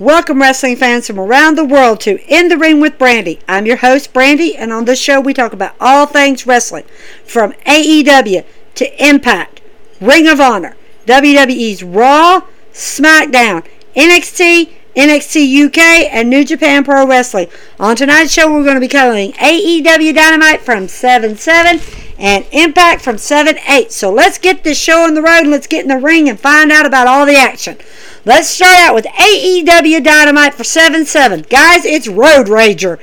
Welcome, wrestling fans from around the world, to In the Ring with Brandy. I'm your host, Brandy, and on this show we talk about all things wrestling from AEW to Impact, Ring of Honor, WWE's Raw, SmackDown, NXT, NXT UK, and New Japan Pro Wrestling. On tonight's show, we're going to be covering AEW Dynamite from 7 7 and Impact from 7 8. So let's get this show on the road and let's get in the ring and find out about all the action. Let's start out with AEW Dynamite for 7 7. Guys, it's Road Rager.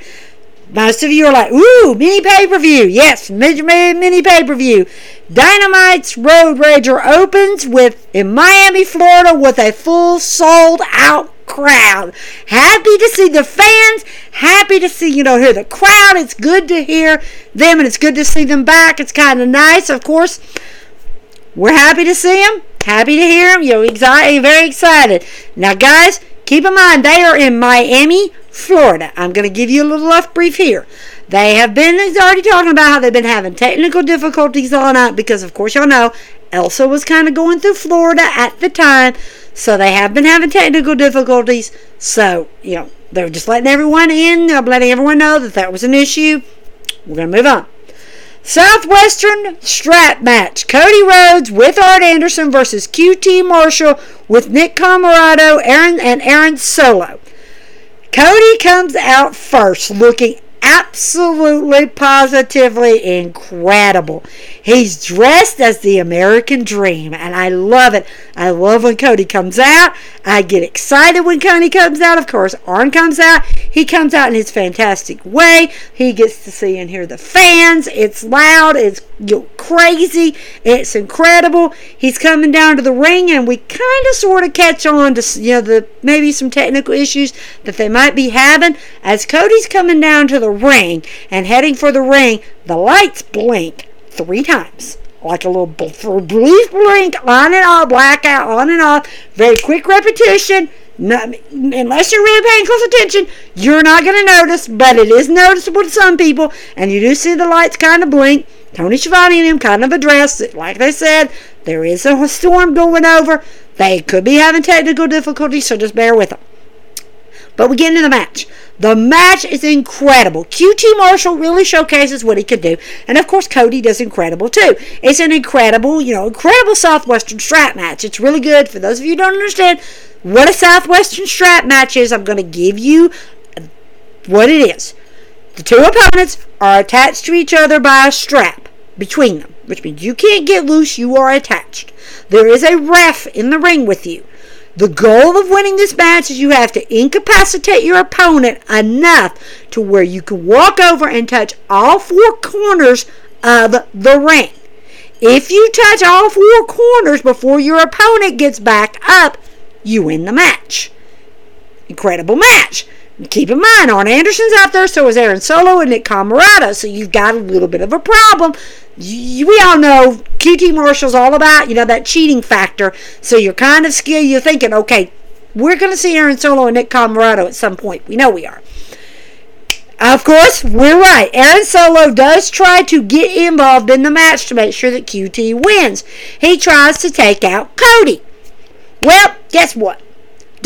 Most of you are like, ooh, mini pay per view. Yes, mini, mini pay per view. Dynamite's Road Rager opens with in Miami, Florida, with a full sold out crowd. Happy to see the fans. Happy to see, you know, hear the crowd. It's good to hear them and it's good to see them back. It's kind of nice, of course. We're happy to see them. Happy to hear them. You're excited, very excited. Now, guys, keep in mind they are in Miami, Florida. I'm going to give you a little off brief here. They have been already talking about how they've been having technical difficulties all night because, of course, y'all know Elsa was kind of going through Florida at the time, so they have been having technical difficulties. So, you know, they're just letting everyone in, they're letting everyone know that that was an issue. We're going to move on. Southwestern strap match. Cody Rhodes with Arn Anderson versus QT Marshall with Nick Comoroto Aaron, and Aaron Solo. Cody comes out first looking absolutely positively incredible. He's dressed as the American dream, and I love it. I love when Cody comes out. I get excited when Cody comes out. Of course, Arn comes out. He comes out in his fantastic way. He gets to see and hear the fans. It's loud. It's crazy. It's incredible. He's coming down to the ring, and we kind of sort of catch on to you know the maybe some technical issues that they might be having as Cody's coming down to the ring and heading for the ring. The lights blink three times. Like a little brief blink, on and off, blackout, on and off. Very quick repetition. Unless you're really paying close attention, you're not going to notice, but it is noticeable to some people, and you do see the lights kind of blink. Tony Schiavone and him kind of addressed it. Like they said, there is a storm going over. They could be having technical difficulties, so just bear with them. But we get into the match. The match is incredible. QT Marshall really showcases what he can do. And of course, Cody does incredible too. It's an incredible, you know, incredible Southwestern strap match. It's really good. For those of you who don't understand what a Southwestern strap match is, I'm going to give you what it is. The two opponents are attached to each other by a strap between them, which means you can't get loose, you are attached. There is a ref in the ring with you. The goal of winning this match is you have to incapacitate your opponent enough to where you can walk over and touch all four corners of the ring. If you touch all four corners before your opponent gets back up, you win the match. Incredible match. Keep in mind, Arn Anderson's out there, so is Aaron Solo and Nick Comoroto, so you've got a little bit of a problem. You, we all know QT Marshall's all about, you know, that cheating factor. So you're kind of scared. You're thinking, okay, we're going to see Aaron Solo and Nick Comoroto at some point. We know we are. Of course, we're right. Aaron Solo does try to get involved in the match to make sure that QT wins. He tries to take out Cody. Well, guess what?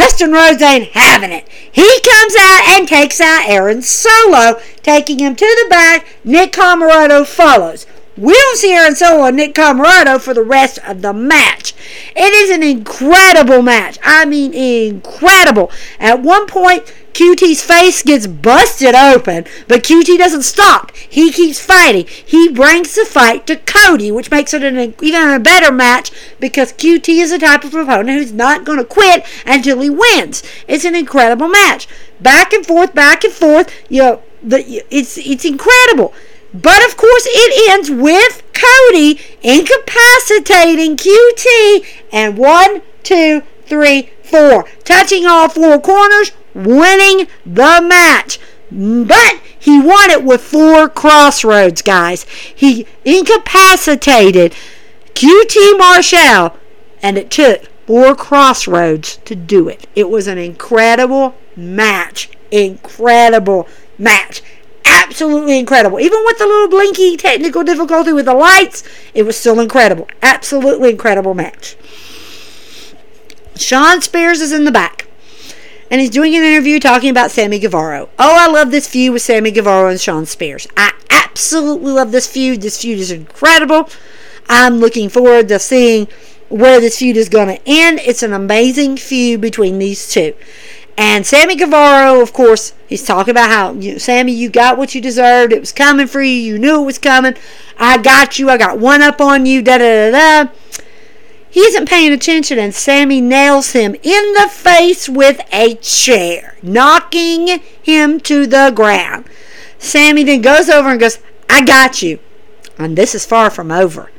Dustin Rhodes ain't having it. He comes out and takes out Aaron Solo, taking him to the back. Nick Comoroto follows. We don't see Aaron Solo and Nick Comoroto for the rest of the match. It is an incredible match. I mean, incredible. At one point, QT's face gets busted open, but QT doesn't stop. He keeps fighting. He brings the fight to Cody, which makes it an even a better match because QT is the type of opponent who's not going to quit until he wins. It's an incredible match. Back and forth, back and forth. You know, the, it's it's incredible. But of course, it ends with Cody incapacitating QT and one, two, three, four, touching all four corners, winning the match. But he won it with four crossroads, guys. He incapacitated QT Marshall, and it took four crossroads to do it. It was an incredible match. Incredible match. Absolutely incredible. Even with the little blinky technical difficulty with the lights, it was still incredible. Absolutely incredible match. Shawn Spears is in the back. And he's doing an interview talking about Sammy Guevara. Oh, I love this feud with Sammy Guevara and Shawn Spears. I absolutely love this feud. This feud is incredible. I'm looking forward to seeing where this feud is going to end. It's an amazing feud between these two. And Sammy Guevara, of course, he's talking about how, you Sammy, you got what you deserved. It was coming for you. You knew it was coming. I got you. I got one up on you. Da da da da. He isn't paying attention, and Sammy nails him in the face with a chair, knocking him to the ground. Sammy then goes over and goes, I got you. And this is far from over.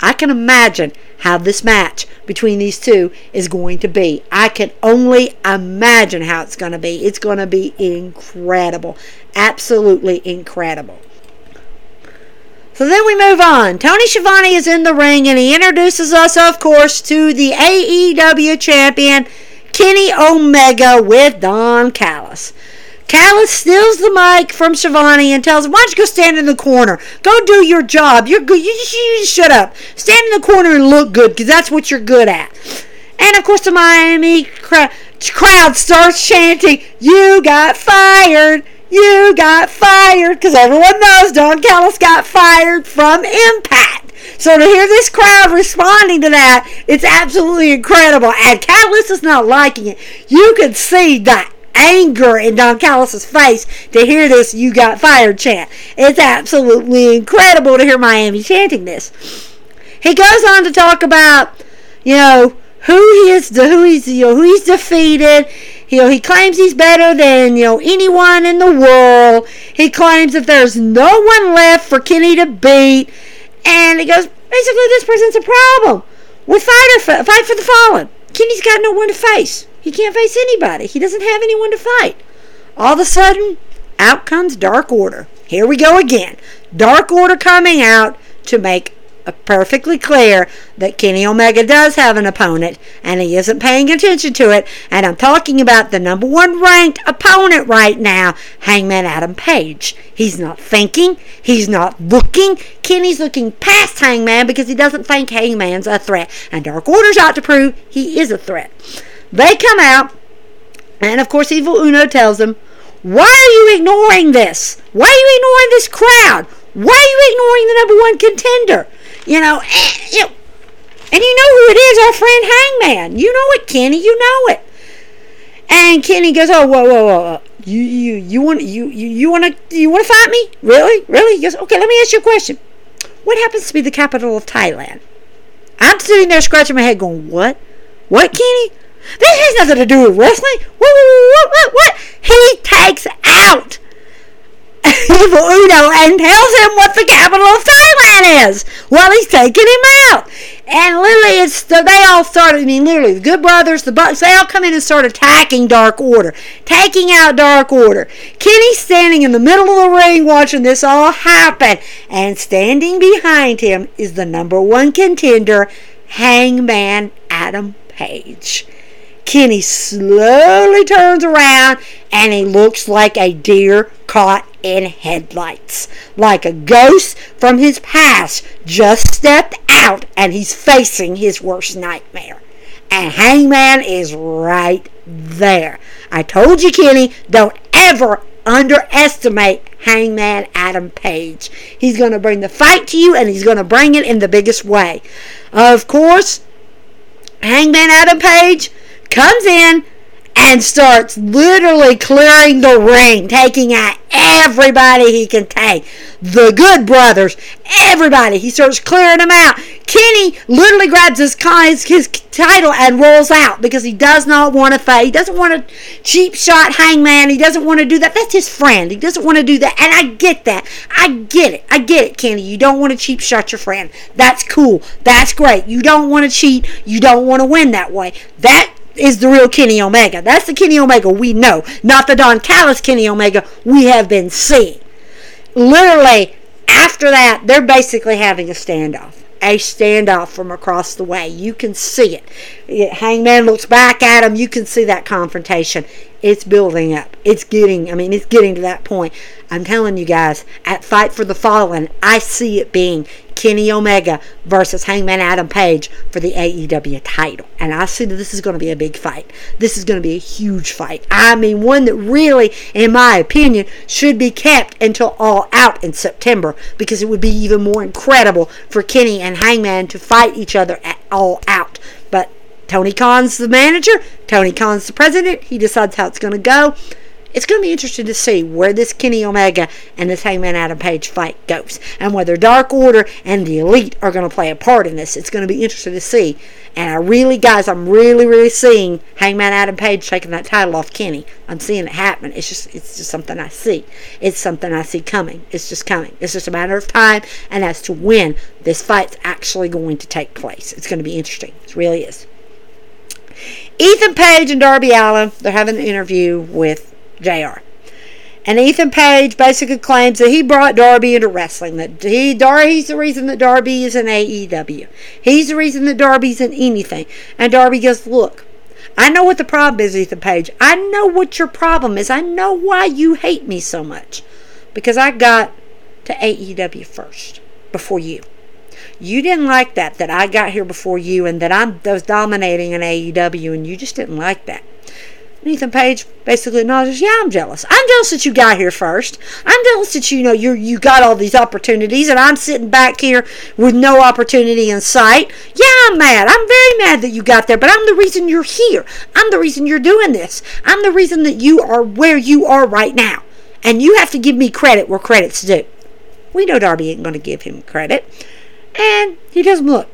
I can imagine how this match between these two is going to be. I can only imagine how it's going to be. It's going to be incredible. Absolutely incredible. So then we move on. Tony Schiavone is in the ring and he introduces us, of course, to the AEW champion, Kenny Omega with Don Callis. Callis steals the mic from Schiavone and tells him, Why don't you go stand in the corner? Go do your job. You're good. You, you, you shut up. Stand in the corner and look good because that's what you're good at. And of course, the Miami crowd, crowd starts chanting, You got fired. You got fired because everyone knows Don Callis got fired from Impact. So to hear this crowd responding to that, it's absolutely incredible. And Callis is not liking it. You can see that anger in Don Callis's face to hear this "You got fired" chant. It's absolutely incredible to hear Miami chanting this. He goes on to talk about, you know, who he is, who he's, you know, who he's defeated. You know, he claims he's better than you know anyone in the world. He claims that there's no one left for Kenny to beat, and he goes basically this presents a problem with fighter fight for the fallen. Kenny's got no one to face. He can't face anybody. He doesn't have anyone to fight. All of a sudden, out comes Dark Order. Here we go again. Dark Order coming out to make perfectly clear that Kenny Omega does have an opponent and he isn't paying attention to it. And I'm talking about the number one ranked opponent right now, Hangman Adam Page. He's not thinking, he's not looking. Kenny's looking past Hangman because he doesn't think Hangman's a threat. And Dark Order's out to prove he is a threat. They come out, and of course, Evil Uno tells them, Why are you ignoring this? Why are you ignoring this crowd? Why are you ignoring the number one contender? You know, and, eh, you know, and you know who it is, our friend Hangman. You know it, Kenny. You know it. And Kenny goes, "Oh, whoa, whoa, whoa! You, you, you want, you, you, you want to, you want to fight me? Really, really?" Goes, "Okay, let me ask you a question. What happens to be the capital of Thailand?" I'm sitting there scratching my head, going, "What? What, Kenny? This has nothing to do with wrestling. What, what, what, what? He takes out Evil Uno and tells him what the capital of Thailand is while he's taking him out. And literally, it's they all started. I mean, literally, the Good Brothers, the Bucks, they all come in and start attacking Dark Order, taking out Dark Order. Kenny's standing in the middle of the ring watching this all happen, and standing behind him is the number one contender, Hangman Adam Page. Kenny slowly turns around and he looks like a deer caught in headlights. Like a ghost from his past just stepped out and he's facing his worst nightmare. And Hangman is right there. I told you, Kenny, don't ever underestimate Hangman Adam Page. He's going to bring the fight to you and he's going to bring it in the biggest way. Of course, Hangman Adam Page comes in and starts literally clearing the ring, taking out everybody he can take. The good brothers, everybody. He starts clearing them out. Kenny literally grabs his, his title and rolls out because he does not want to fight. He doesn't want to cheap shot hangman. He doesn't want to do that. That's his friend. He doesn't want to do that. And I get that. I get it. I get it, Kenny. You don't want to cheap shot your friend. That's cool. That's great. You don't want to cheat. You don't want to win that way. That is the real Kenny Omega. That's the Kenny Omega we know, not the Don Callis Kenny Omega we have been seeing. Literally, after that, they're basically having a standoff. A standoff from across the way. You can see it. Hangman looks back at him. You can see that confrontation. It's building up. It's getting, I mean, it's getting to that point. I'm telling you guys, at Fight for the Fallen, I see it being Kenny Omega versus Hangman Adam Page for the AEW title. And I see that this is going to be a big fight. This is going to be a huge fight. I mean, one that really, in my opinion, should be kept until all out in September because it would be even more incredible for Kenny and Hangman to fight each other at all out. But Tony Khan's the manager, Tony Khan's the president. He decides how it's going to go it's going to be interesting to see where this Kenny Omega and this Hangman Adam Page fight goes, and whether Dark Order and the Elite are going to play a part in this. It's going to be interesting to see. And I really, guys, I'm really, really seeing Hangman Adam Page taking that title off Kenny. I'm seeing it happen. It's just, it's just something I see. It's something I see coming. It's just coming. It's just a matter of time, and as to when this fight's actually going to take place. It's going to be interesting. It really is. Ethan Page and Darby Allin, they're having an interview with JR. And Ethan Page basically claims that he brought Darby into wrestling. That he Darby's the reason that Darby is in AEW. He's the reason that Darby's in anything. And Darby goes, Look, I know what the problem is, Ethan Page. I know what your problem is. I know why you hate me so much. Because I got to AEW first before you. You didn't like that, that I got here before you and that I was dominating in AEW, and you just didn't like that. Ethan Page basically acknowledges, "Yeah, I'm jealous. I'm jealous that you got here first. I'm jealous that you know you you got all these opportunities, and I'm sitting back here with no opportunity in sight. Yeah, I'm mad. I'm very mad that you got there, but I'm the reason you're here. I'm the reason you're doing this. I'm the reason that you are where you are right now, and you have to give me credit where credit's due." We know Darby ain't going to give him credit, and he doesn't look.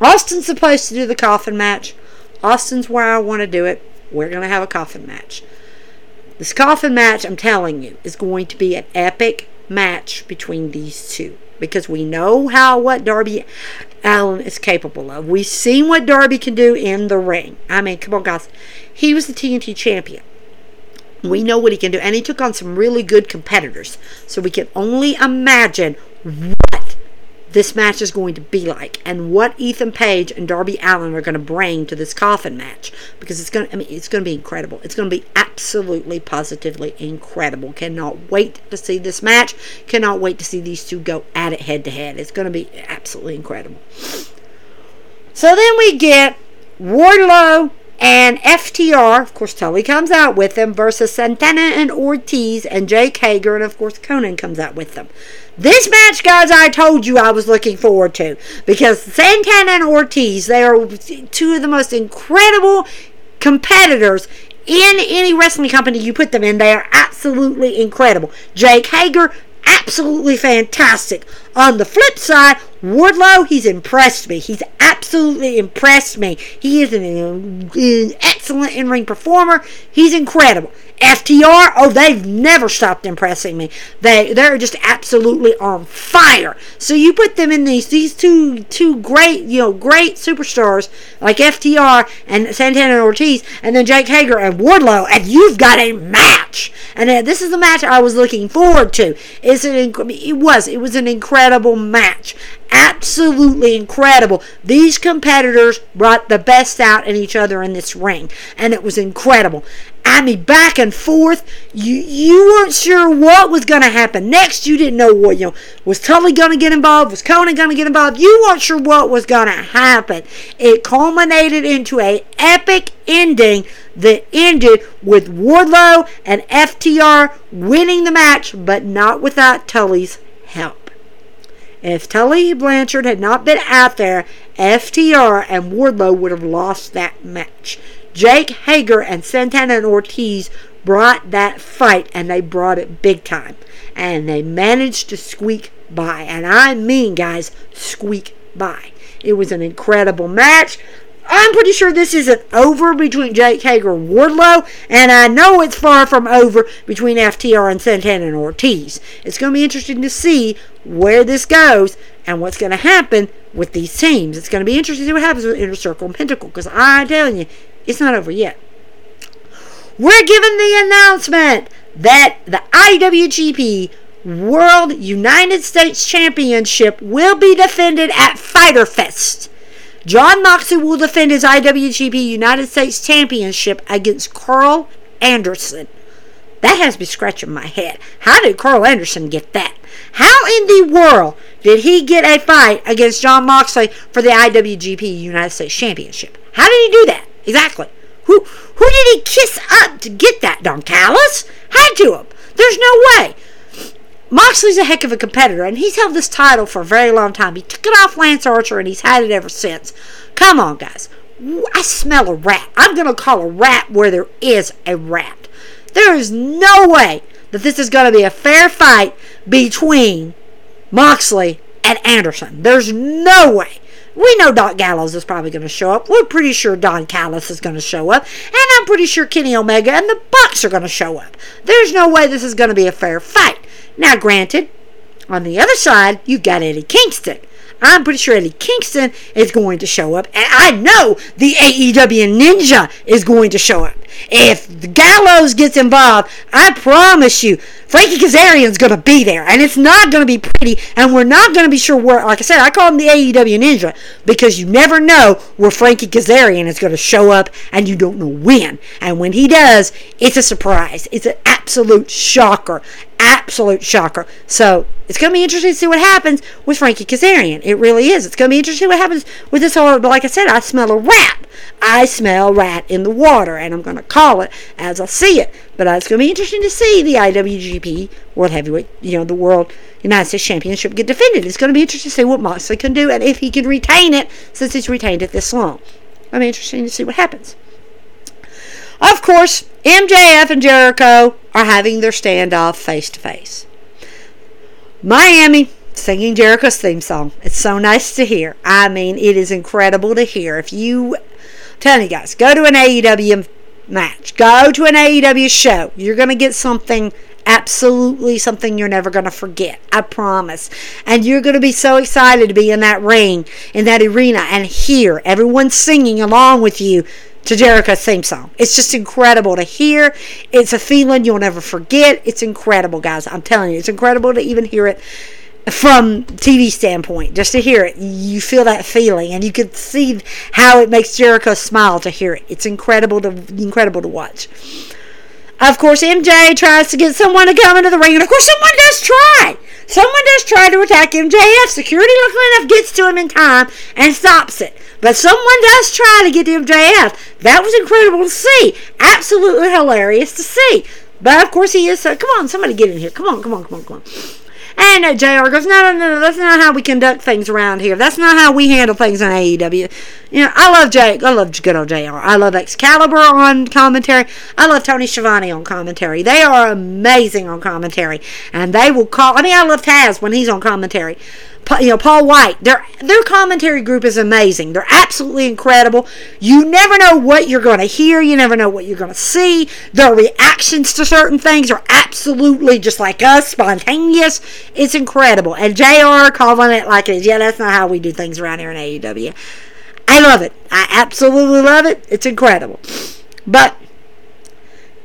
Austin's supposed to do the coffin match. Austin's where I want to do it. We're going to have a coffin match. This coffin match, I'm telling you, is going to be an epic match between these two because we know how what Darby Allin is capable of. We've seen what Darby can do in the ring. I mean, come on, guys. He was the TNT champion. We know what he can do, and he took on some really good competitors. So we can only imagine this match is going to be like and what Ethan Page and Darby Allin are going to bring to this coffin match because it's going to I mean it's going to be incredible. It's going to be absolutely positively incredible. Cannot wait to see this match. Cannot wait to see these two go at it head to head. It's going to be absolutely incredible. So then we get Wardlow and FTR, of course, Tully comes out with them versus Santana and Ortiz and Jake Hager, and of course, Konnan comes out with them. This match, guys, I told you I was looking forward to because Santana and Ortiz, they are two of the most incredible competitors in any wrestling company you put them in. They are absolutely incredible. Jake Hager, absolutely fantastic. On the flip side, Wardlow, he's impressed me. He's absolutely impressed me. He is an, an excellent in ring performer. He's incredible. FTR, oh, they've never stopped impressing me. They they're just absolutely on fire. So you put them in these these two two great you know great superstars like FTR and Santana and Ortiz, and then Jake Hager and Wardlow, and you've got a match. And uh, this is the match I was looking forward to. It's an it was it was an incredible match absolutely incredible. These competitors brought the best out in each other in this ring, and it was incredible. Mean, back and forth. You you weren't sure what was going to happen next. You didn't know what you know. Was Tully going to get involved? Was Konnan going to get involved? You weren't sure what was going to happen. It culminated into a epic ending that ended with Wardlow and FTR winning the match, but not without Tully's help. If Tully Blanchard had not been out there, FTR and Wardlow would have lost that match. Jake Hager and Santana and Ortiz brought that fight and they brought it big time. And they managed to squeak by. And I mean, guys, squeak by. It was an incredible match. I'm pretty sure this isn't over between Jake Hager and Wardlow, and I know it's far from over between FTR and Santana and Ortiz. It's going to be interesting to see where this goes and what's going to happen with these teams. It's going to be interesting to see what happens with Inner Circle and Pinnacle, because I'm telling you, it's not over yet. We're given the announcement that the IWGP World United States Championship will be defended at Fyter Fest. Jon Moxley will defend his IWGP United States Championship against Karl Anderson. That has me scratching my head. How did Karl Anderson get that? How in the world did he get a fight against Jon Moxley for the IWGP United States Championship? How did he do that? Exactly. Who who did he kiss up to get that, Don Callis? Had to him. There's no way. Moxley's a heck of a competitor, and he's held this title for a very long time. He took it off Lance Archer, and he's had it ever since. Come on, guys. I smell a rat. I'm going to call a rat where there is a rat. There is no way that this is going to be a fair fight between Moxley and Anderson. There's no way. We know Doc Gallows is probably going to show up. We're pretty sure Don Callis is going to show up. And I'm pretty sure Kenny Omega and the Bucks are going to show up. There's no way this is going to be a fair fight. Now, granted, on the other side, you've got Eddie Kingston. I'm pretty sure Eddie Kingston is going to show up. And I know the AEW Ninja is going to show up. If the Gallows gets involved, I promise you, Frankie Kazarian's going to be there. And it's not going to be pretty. And we're not going to be sure where, like I said, I call him the AEW Ninja because you never know where Frankie Kazarian is going to show up and you don't know when. And when he does, it's a surprise. It's an absolute shocker. Absolute shocker. So it's going to be interesting to see what happens with Frankie Kazarian. It really is. It's going to be interesting what happens with this whole, but like I said, I smell a rat. I smell rat in the water, and I'm going to call it as I see it. But uh, it's going to be interesting to see the IWGP World Heavyweight, you know, the World United States Championship get defended. It's going to be interesting to see what Moxley can do and if he can retain it since he's retained it this long. I'm be interesting to see what happens. Of course, MJF and Jericho are having their standoff face to face. Miami singing Jericho's theme song. It's so nice to hear. I mean, it is incredible to hear. If you tell you guys, go to an AEW match, go to an AEW show, you're going to get something absolutely something you're never going to forget. I promise. And you're going to be so excited to be in that ring, in that arena, and hear everyone singing along with you to Jericho's theme song. It's just incredible to hear. It's a feeling you'll never forget. It's incredible, guys. I'm telling you, it's incredible to even hear it from TV standpoint, just to hear it, you feel that feeling, and you can see how it makes Jericho smile to hear it. It's incredible to incredible to watch. Of course, MJ tries to get someone to come into the ring, and of course, someone does try. Someone does try to attack MJF. Security, luckily enough, gets to him in time and stops it. But someone does try to get to MJF. That was incredible to see. Absolutely hilarious to see. But of course, he is. So, come on, somebody get in here. Come on, come on, come on, come on. And uh, JR goes, no, no, no, no, that's not how we conduct things around here. That's not how we handle things on AEW. You know, I love Jake. I love good old JR. I love Excalibur on commentary. I love Tony Schiavone on commentary. They are amazing on commentary. And they will call, I mean, I love Taz when he's on commentary you know Paul White. Their their commentary group is amazing. They're absolutely incredible. You never know what you're going to hear. You never know what you're going to see. Their reactions to certain things are absolutely just like us, spontaneous. It's incredible. And Jr. calling it like it is. Yeah, that's not how we do things around here in AEW. I love it. I absolutely love it. It's incredible. But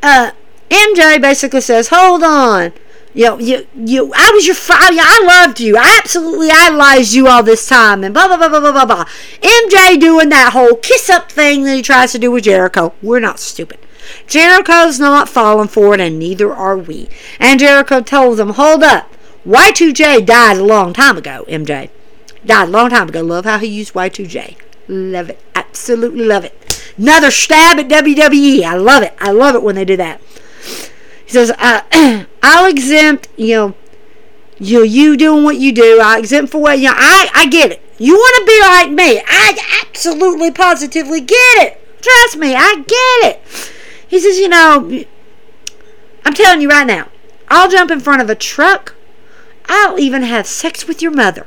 uh, MJ basically says, "Hold on." You know, you, you, I was your father. I loved you. I absolutely idolized you all this time. And blah, blah, blah, blah, blah, blah, blah. MJ doing that whole kiss up thing that he tries to do with Jericho. We're not stupid. Jericho's not falling for it, and neither are we. And Jericho tells him, hold up. Y2J died a long time ago, MJ. Died a long time ago. Love how he used Y2J. Love it. Absolutely love it. Another stab at WWE. I love it. I love it when they do that. He says, uh, I'll exempt, you know, you you doing what you do. I exempt for what you know, I, I get it. You want to be like me. I absolutely positively get it. Trust me, I get it. He says, you know, I'm telling you right now, I'll jump in front of a truck. I'll even have sex with your mother.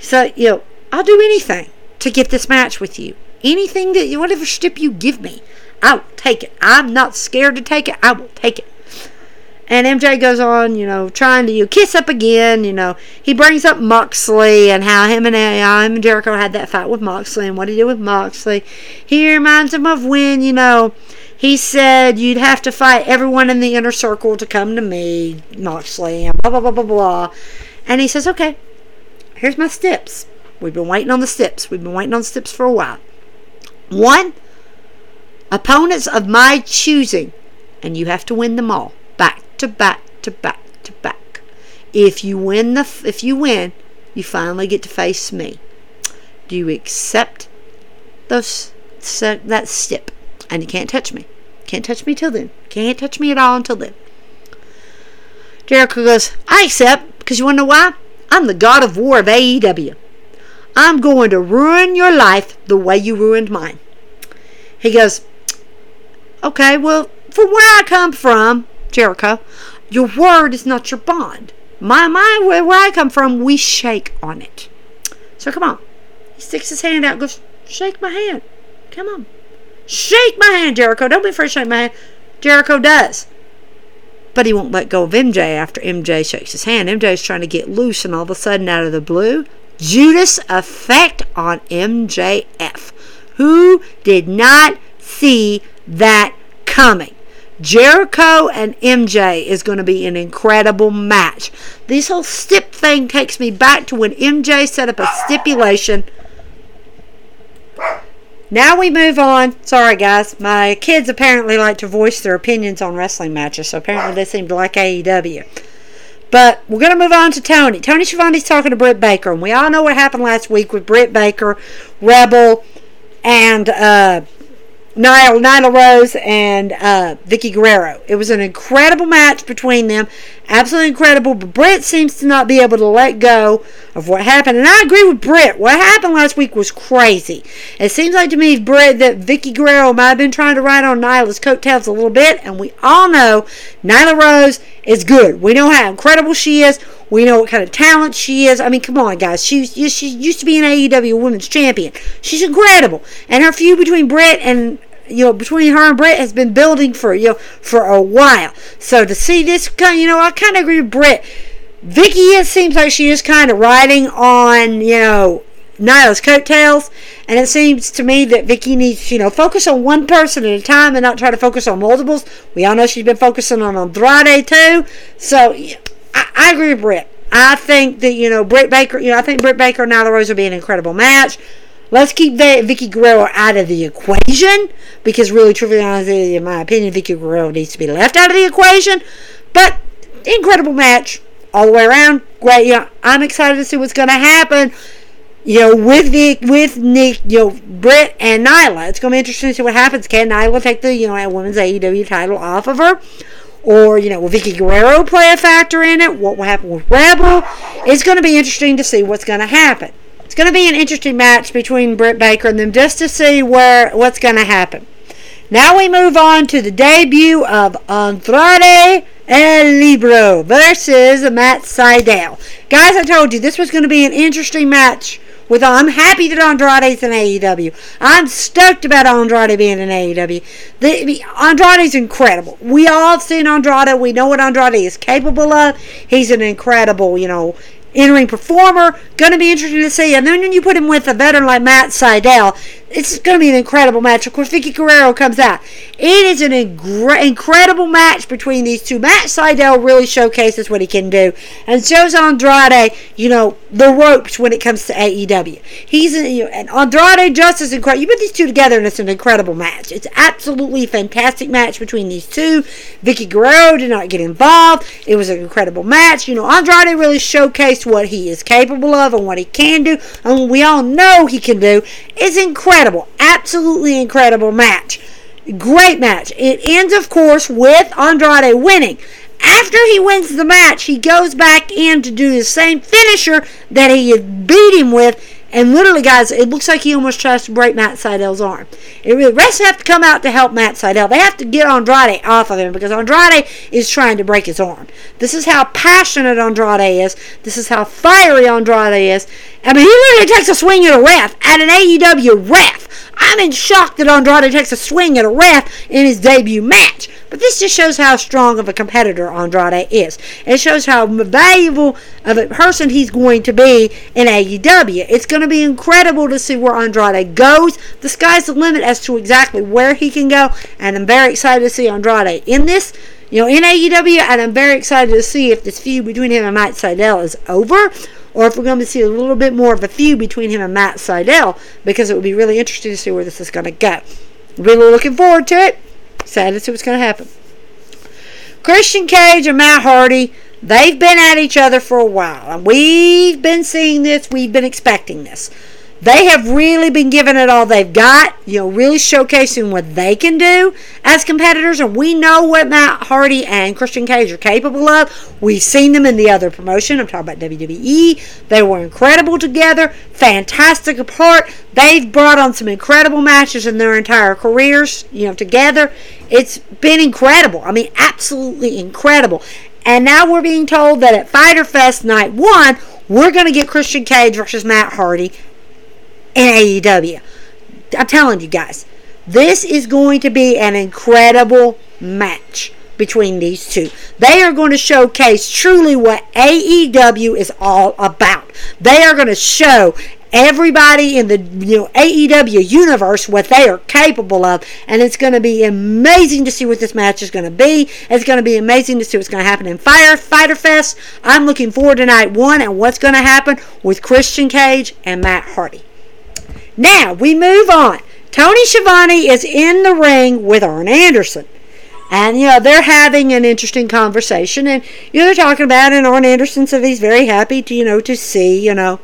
So, you know, I'll do anything to get this match with you. Anything that, whatever stip you give me. I'll take it. I'm not scared to take it. I will take it. And MJ goes on, you know, trying to you kiss up again. You know, he brings up Moxley and how him and him and Jericho had that fight with Moxley and what he did with Moxley. He reminds him of when, you know, he said you'd have to fight everyone in the inner circle to come to me, Moxley, and blah blah blah blah blah. And he says, okay, here's my steps. We've been waiting on the steps. We've been waiting on the steps for a while. One, opponents of my choosing, and you have to win them all, back to back to back to back. If you win the, if you win, you finally get to face me. Do you accept those that step? And you can't touch me. Can't touch me till then. Can't touch me at all until then. Jericho goes, I accept, because you want to know why? I'm the god of war of AEW. I'm going to ruin your life the way you ruined mine. He goes, Okay, well, from where I come from, Jericho, your word is not your bond. My, my, where where I come from, we shake on it. So come on. He sticks his hand out goes, Shake my hand. Come on. Shake my hand, Jericho. Don't be afraid to shake my hand. Jericho does. But he won't let go of MJ after MJ shakes his hand. MJ's trying to get loose, and all of a sudden, out of the blue, Judas effect on MJF. Who did not see that coming? Jericho and MJ is going to be an incredible match. This whole stip thing takes me back to when MJ set up a stipulation now we move on. Sorry, guys. My kids apparently like to voice their opinions on wrestling matches, so apparently they seem to like AEW. But we're going to move on to Tony. Tony Schiavone's talking to Britt Baker, and we all know what happened last week with Britt Baker, Rebel, and uh, Nyla, Nyla Rose and uh, Vickie Guerrero. It was an incredible match between them. Absolutely incredible. But Britt seems to not be able to let go of what happened. And I agree with Britt. What happened last week was crazy. It seems like to me, Britt, that Vickie Guerrero might have been trying to ride on Nyla's coattails a little bit. And we all know Nyla Rose is good. We know how incredible she is. We know what kind of talent she is. I mean, come on, guys. She, she used to be an AEW Women's Champion. She's incredible. And her feud between Britt and you know between her and Britt has been building for you know for a while. So to see this you know, I kind of agree with Britt. Vickie, it seems like she is kind of riding on you know Nyla's coattails, and it seems to me that Vickie needs you know focus on one person at a time and not try to focus on multiples. We all know she's been focusing on Andrade too, so I, I agree with Britt. I think that, you know, Britt Baker, you know, I think Britt Baker and Nyla Rose will be an incredible match. Let's keep that Vickie Guerrero out of the equation because, really, truly, honestly, in my opinion, Vickie Guerrero needs to be left out of the equation. But incredible match all the way around. Great. You know, I'm excited to see what's going to happen. You know, with Vic, with Nick, you know, Britt and Nyla. It's going to be interesting to see what happens. Can Nyla take the, you know, women's AEW title off of her? Or, you know, will Vickie Guerrero play a factor in it? What will happen with Rebel? It's going to be interesting to see what's going to happen. It's going to be an interesting match between Britt Baker and them just to see where what's going to happen. Now we move on to the debut of Andrade El Libro versus Matt Sydal. Guys, I told you this was going to be an interesting match with I'm happy that Andrade's in AEW. I'm stoked about Andrade being in AEW. The, Andrade's incredible. We all have seen Andrade. We know what Andrade is capable of. He's an incredible, you know, in-ring performer. Going to be interesting to see. And then when you put him with a veteran like Matt Sydal, it's going to be an incredible match. Of course, Vickie Guerrero comes out. It is an incredible match between these two. Matt Sydal really showcases what he can do and shows Andrade, you know, the ropes when it comes to AEW. He's you know, and Andrade just is incredible. You put these two together and it's an incredible match. It's absolutely fantastic match between these two. Vicky Guerrero did not get involved. It was an incredible match. You know, Andrade really showcased what he is capable of and what he can do and what we all know he can do. It's incredible incredible, absolutely incredible match. Great match. It ends, of course, with Andrade winning. After he wins the match, he goes back in to do the same finisher that he beat him with and literally, guys, it looks like he almost tries to break Matt Sydal's arm. It, the rest have to come out to help Matt Sydal. They have to get Andrade off of him because Andrade is trying to break his arm. This is how passionate Andrade is. This is how fiery Andrade is. I mean, he literally takes a swing at a ref, at an AEW ref. I'm in shock that Andrade takes a swing at a ref in his debut match. But this just shows how strong of a competitor Andrade is. It shows how valuable of a person he's going to be in AEW. It's going to be incredible to see where Andrade goes. The sky's the limit as to exactly where he can go, and I'm very excited to see Andrade in this you know, in AEW, and I'm very excited to see if this feud between him and Matt Sydal is over, or if we're going to see a little bit more of a feud between him and Matt Sydal, because it would be really interesting to see where this is going to go. Really looking forward to it. Sad to see what's going to happen. Christian Cage and Matt Hardy, they've been at each other for a while, and we've been seeing this, we've been expecting this. They have really been giving it all they've got, you know, really showcasing what they can do as competitors. And we know what Matt Hardy and Christian Cage are capable of. We've seen them in the other promotion. I'm talking about WWE. They were incredible together, fantastic apart. They've brought on some incredible matches in their entire careers, you know, together. It's been incredible. I mean, absolutely incredible. And now we're being told that at Fyter Fest Night 1, we're going to get Christian Cage versus Matt Hardy in AEW. I'm telling you guys, this is going to be an incredible match between these two. They are going to showcase truly what AEW is all about. They are going to show everybody in the you know AEW universe what they are capable of and it's going to be amazing to see what this match is going to be it's going to be amazing to see what's going to happen in Fire Fyter Fest I'm looking forward to night 1 and what's going to happen with Christian Cage and Matt Hardy now we move on. Tony Schiavone is in the ring with Arn Anderson. And, you know, they're having an interesting conversation. And, you know, they're talking about. And Arn Anderson said he's very happy to, you know, to see, you know,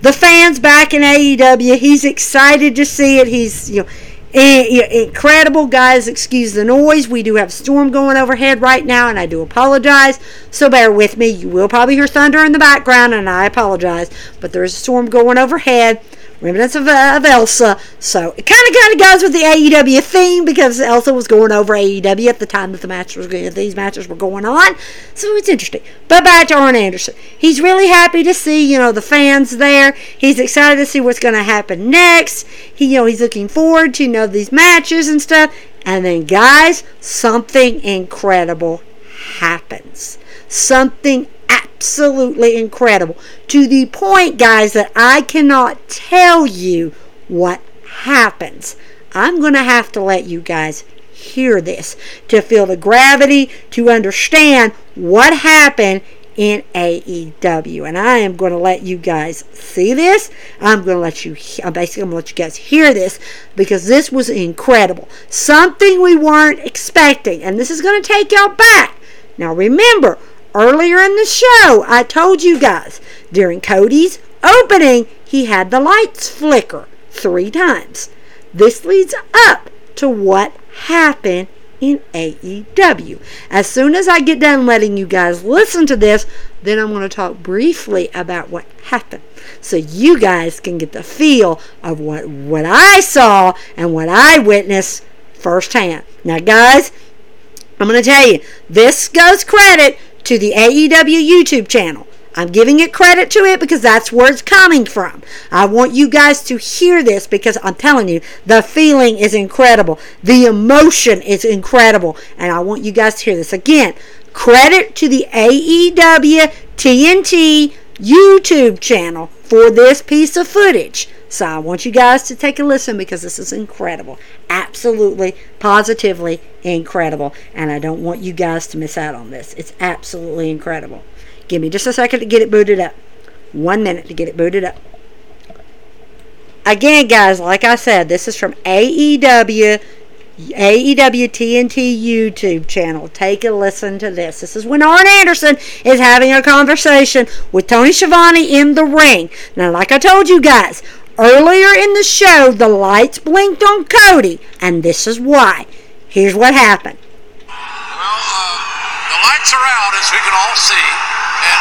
the fans back in AEW. He's excited to see it. He's, you know, incredible guys excuse the noise we do have a storm going overhead right now and i do apologize so bear with me you will probably hear thunder in the background and i apologize but there is a storm going overhead remnants of, uh, of Elsa. So it kind of kind of goes with the AEW theme because Elsa was going over AEW at the time that the match was these matches were going on. So it's interesting. But back to Arn Anderson, he's really happy to see you know the fans there. He's excited to see what's going to happen next. He you know he's looking forward to you know these matches and stuff. And then guys, something incredible happens. Something absolutely incredible. To the point, guys, that I cannot tell you what happens. I'm going to have to let you guys hear this to feel the gravity, to understand what happened in AEW. And I am going to let you guys see this. I'm going to let you, I'm basically going to let you guys hear this because this was incredible. Something we weren't expecting. And this is going to take y'all back. Now remember, Earlier in the show, I told you guys during Cody's opening, he had the lights flicker three times. This leads up to what happened in AEW. As soon as I get done letting you guys listen to this, then I'm going to talk briefly about what happened so you guys can get the feel of what, what I saw and what I witnessed firsthand. Now, guys, I'm going to tell you, this goes credit to the AEW YouTube channel. I'm giving it credit to it because that's where it's coming from. I want you guys to hear this because I'm telling you, the feeling is incredible. The emotion is incredible. And I want you guys to hear this. Again, credit to the AEW TNT YouTube channel for this piece of footage. So I want you guys to take a listen because this is incredible. Absolutely, positively incredible. And I don't want you guys to miss out on this. It's absolutely incredible. Give me just a second to get it booted up. One minute to get it booted up. Again, guys, like I said, this is from AEW AEW TNT YouTube channel. Take a listen to this. This is when Arn Anderson is having a conversation with Tony Schiavone in the ring. Now, like I told you guys, earlier in the show, the lights blinked on Cody, and this is why. Here's what happened. Well, uh, the lights are out, as we can all see. And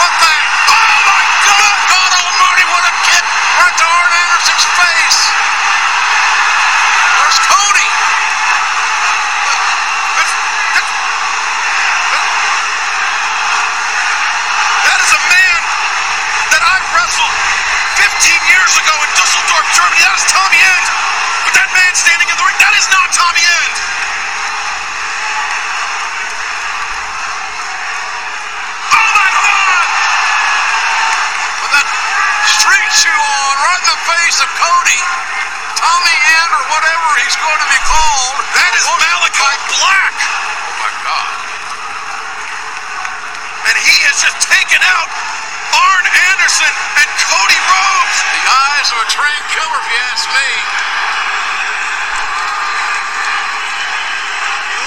what the? Oh my God! God Almighty! What a kick right to Arn Anderson's face. There's Cody. That is a man that I wrestled 15 years ago in Dusseldorf, Germany. That is Tommy End. With that man standing in the ring, that is not Tommy End. Oh my God! With that street shoe on, face of Cody. Tommy End or whatever he's going to be called. That is Malachi Black. Oh my God. And he has just taken out Arn Anderson and Cody Rhodes. The eyes of a trained killer, if you ask me.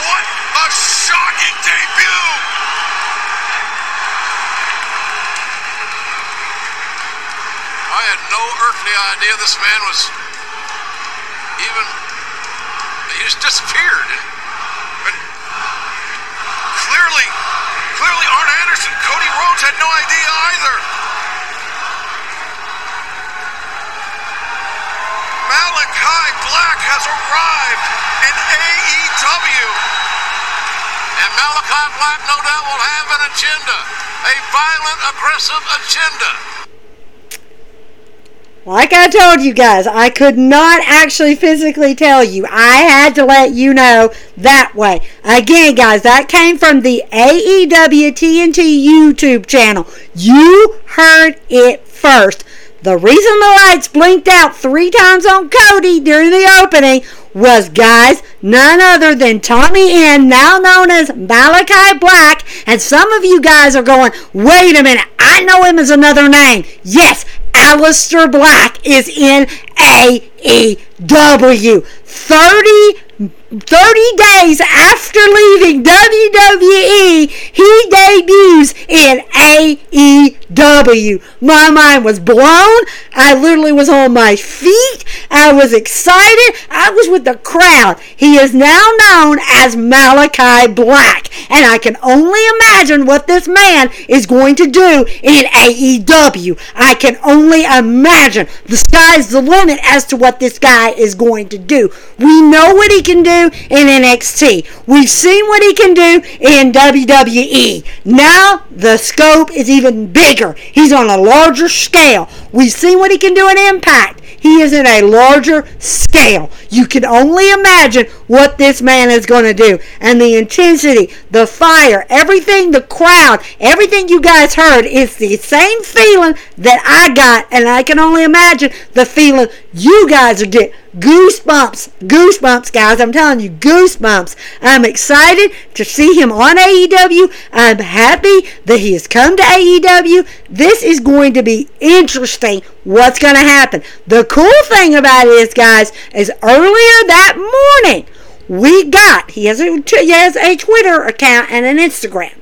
What a shocking debut! I had no earthly idea this man was even. He just disappeared. And, clearly, clearly, Arn Anderson, Cody Rhodes had no idea either. Malachi Black has arrived in AEW. And Malachi Black, no doubt, will have an agenda. A violent, aggressive agenda. Like I told you guys, I could not actually physically tell you. I had to let you know that way. Again, guys, that came from the AEW TNT YouTube channel. You heard it first. The reason the lights blinked out three times on Cody during the opening was, guys, none other than Tommy End, now known as Malachi Black. And some of you guys are going, wait a minute, I know him as another name. Yes, Aleister Black is in AEW. 30 30 days after leaving WWE, he debuts in AEW. My mind was blown. I literally was on my feet. I was excited. I was with the crowd. He is now known as Malachi Black. And I can only imagine what this man is going to do in AEW. I can only imagine. The sky's the limit as to what this guy is going to do. We know what he can do in NXT. We've seen what he can do in WWE. Now the scope is even bigger. He's on a larger scale. We've seen what he can do in Impact. He is in a larger scale. You can only imagine what this man is going to do. And the intensity, the fire, everything, the crowd, everything you guys heard is the same feeling that I got. And I can only imagine the feeling you guys are getting. Goosebumps, goosebumps, guys. I'm telling you, goosebumps. I'm excited to see him on AEW. I'm happy that he has come to AEW. This is going to be interesting what's going to happen. The cool thing about it is, guys, is earlier that morning, we got, he has, a, he has a Twitter account and an Instagram.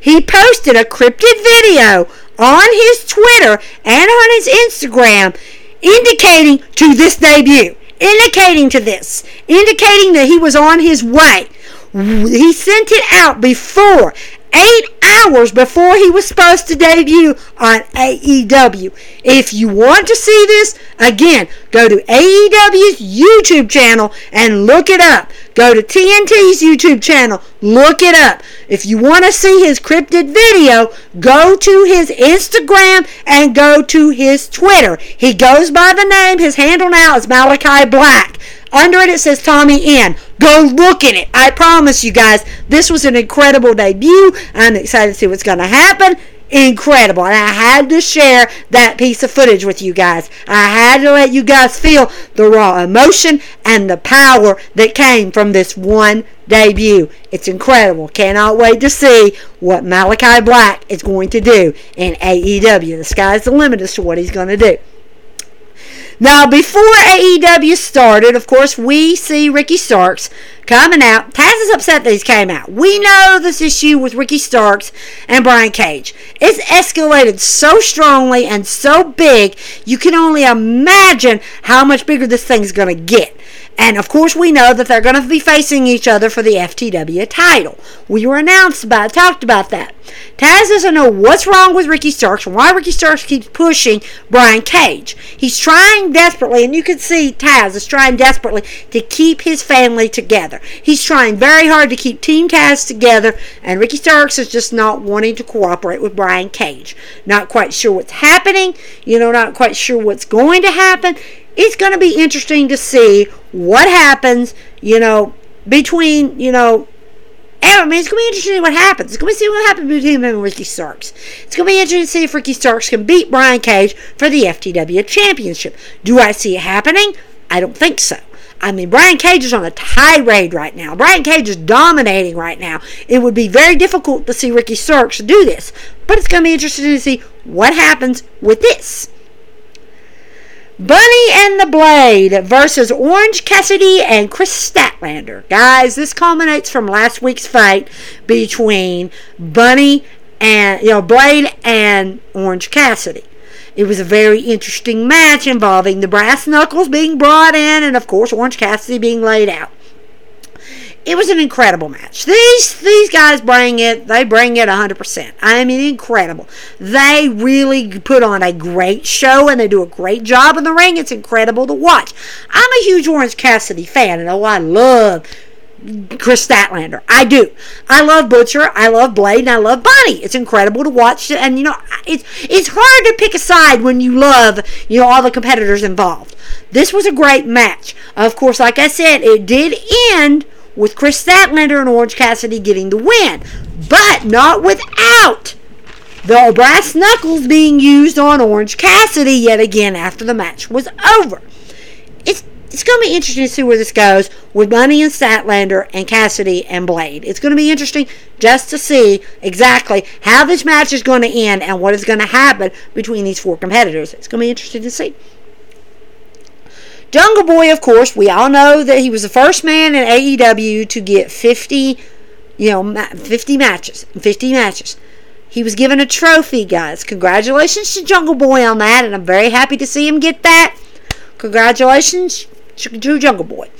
He posted a cryptid video on his Twitter and on his Instagram indicating to this debut, indicating to this, indicating that he was on his way. He sent it out before, eight hours before he was supposed to debut on AEW. If you want to see this, again, go to AEW's YouTube channel and look it up. Go to TNT's YouTube channel, look it up. If you want to see his cryptid video, go to his Instagram and go to his Twitter. He goes by the name, his handle now is Malachi Black. Under it, it says Tommy End. Go look at it. I promise you guys, this was an incredible debut. I'm excited to see what's going to happen. Incredible. And I had to share that piece of footage with you guys. I had to let you guys feel the raw emotion and the power that came from this one debut. It's incredible. Cannot wait to see what Malachi Black is going to do in AEW. The sky's the limit as to what he's going to do. Now, before AEW started, of course, we see Ricky Starks coming out. Taz is upset that he's came out. We know this issue with Ricky Starks and Brian Cage. It's escalated so strongly and so big, you can only imagine how much bigger this thing's going to get. And of course, we know that they're going to be facing each other for the FTW title. We were announced about, talked about that. Taz doesn't know what's wrong with Ricky Starks and why Ricky Starks keeps pushing Brian Cage. He's trying desperately, and you can see Taz is trying desperately to keep his family together. He's trying very hard to keep Team Taz together, and Ricky Starks is just not wanting to cooperate with Brian Cage. Not quite sure what's happening, you know, not quite sure what's going to happen it's going to be interesting to see what happens, you know, between, you know, I mean, it's going to be interesting what happens. It's going to see what happens between him and Ricky Starks. It's going to be interesting to see if Ricky Starks can beat Brian Cage for the FTW Championship. Do I see it happening? I don't think so. I mean, Brian Cage is on a tirade right now. Brian Cage is dominating right now. It would be very difficult to see Ricky Starks do this, but it's going to be interesting to see what happens with this. Bunny and the Blade versus Orange Cassidy and Kris Statlander. Guys, this culminates from last week's fight between Bunny and, you know, Blade and Orange Cassidy. It was a very interesting match involving the brass knuckles being brought in and, of course, Orange Cassidy being laid out it was an incredible match. These these guys bring it. They bring it 100%. I mean, incredible. They really put on a great show and they do a great job in the ring. It's incredible to watch. I'm a huge Orange Cassidy fan, and oh, I love Kris Statlander. I do. I love Butcher. I love Blade, and I love Bunny. It's incredible to watch, and you know, it's it's hard to pick a side when you love you know all the competitors involved. This was a great match. Of course, like I said, it did end with Kris Statlander and Orange Cassidy getting the win, but not without the brass knuckles being used on Orange Cassidy yet again after the match was over. It's it's going to be interesting to see where this goes with Bunny and Statlander and Cassidy and Blade. It's going to be interesting just to see exactly how this match is going to end and what is going to happen between these four competitors. It's going to be interesting to see. Jungle Boy, of course, we all know that he was the first man in AEW to get 50, you know, 50 matches, 50 matches. He was given a trophy, guys. Congratulations to Jungle Boy on that, and I'm very happy to see him get that. Congratulations to Jungle Boy.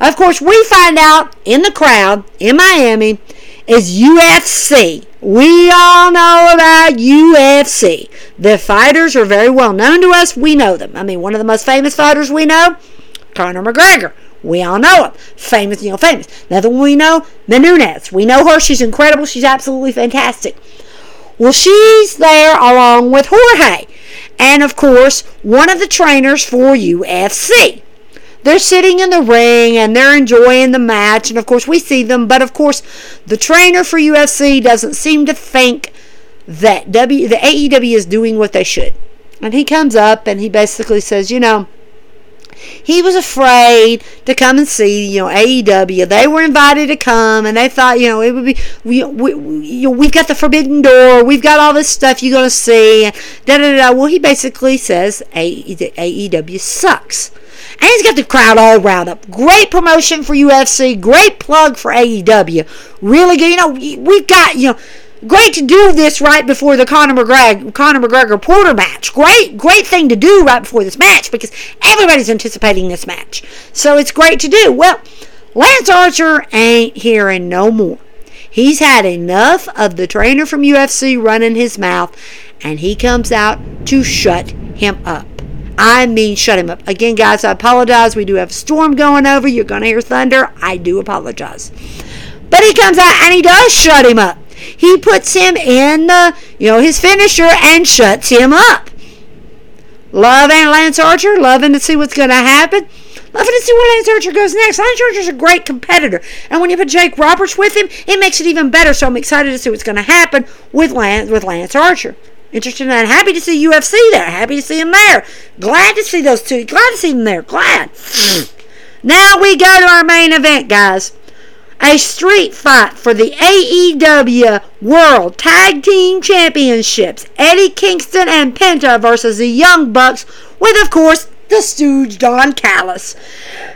Of course, we find out in the crowd in Miami is UFC. We all know about UFC. The fighters are very well known to us. We know them. I mean, one of the most famous fighters we know, Conor McGregor. We all know him. Famous, you know, famous. Another one we know, the Nunes. We know her. She's incredible. She's absolutely fantastic. Well, she's there along with Jorge. And of course, one of the trainers for UFC they're sitting in the ring and they're enjoying the match. And of course, we see them. But of course, the trainer for UFC doesn't seem to think that W the AEW is doing what they should. And he comes up and he basically says, you know, he was afraid to come and see, you know, AEW. They were invited to come, and they thought, you know, it would be, we, we, know, we've got the forbidden door, we've got all this stuff you're going to see, da da da. Well, he basically says AEW sucks. And he's got the crowd all riled up. Great promotion for UFC. Great plug for AEW. Really good. You know, we've got, you know, great to do this right before the Conor McGregor, Conor McGregor Porter match. Great, great thing to do right before this match because everybody's anticipating this match. So it's great to do. Well, Lance Archer ain't hearing no more. He's had enough of the trainer from UFC running his mouth, and he comes out to shut him up. I mean, shut him up. Again, guys, I apologize. We do have a storm going over. You're going to hear thunder. I do apologize. But he comes out and he does shut him up. He puts him in the, you know, his finisher and shuts him up. Love and Lance Archer, loving to see what's going to happen. Loving to see where Lance Archer goes next. Lance Archer's a great competitor. And when you put Jake Roberts with him, it makes it even better. So I'm excited to see what's going to happen with Lance, with Lance Archer. Interested in that. Happy to see UFC there. Happy to see him there. Glad to see those two. Glad to see them there. Glad. now we go to our main event, guys. A street fight for the AEW World Tag Team Championships. Eddie Kingston and Penta versus the Young Bucks, with, of course, the Stooge Don Callis.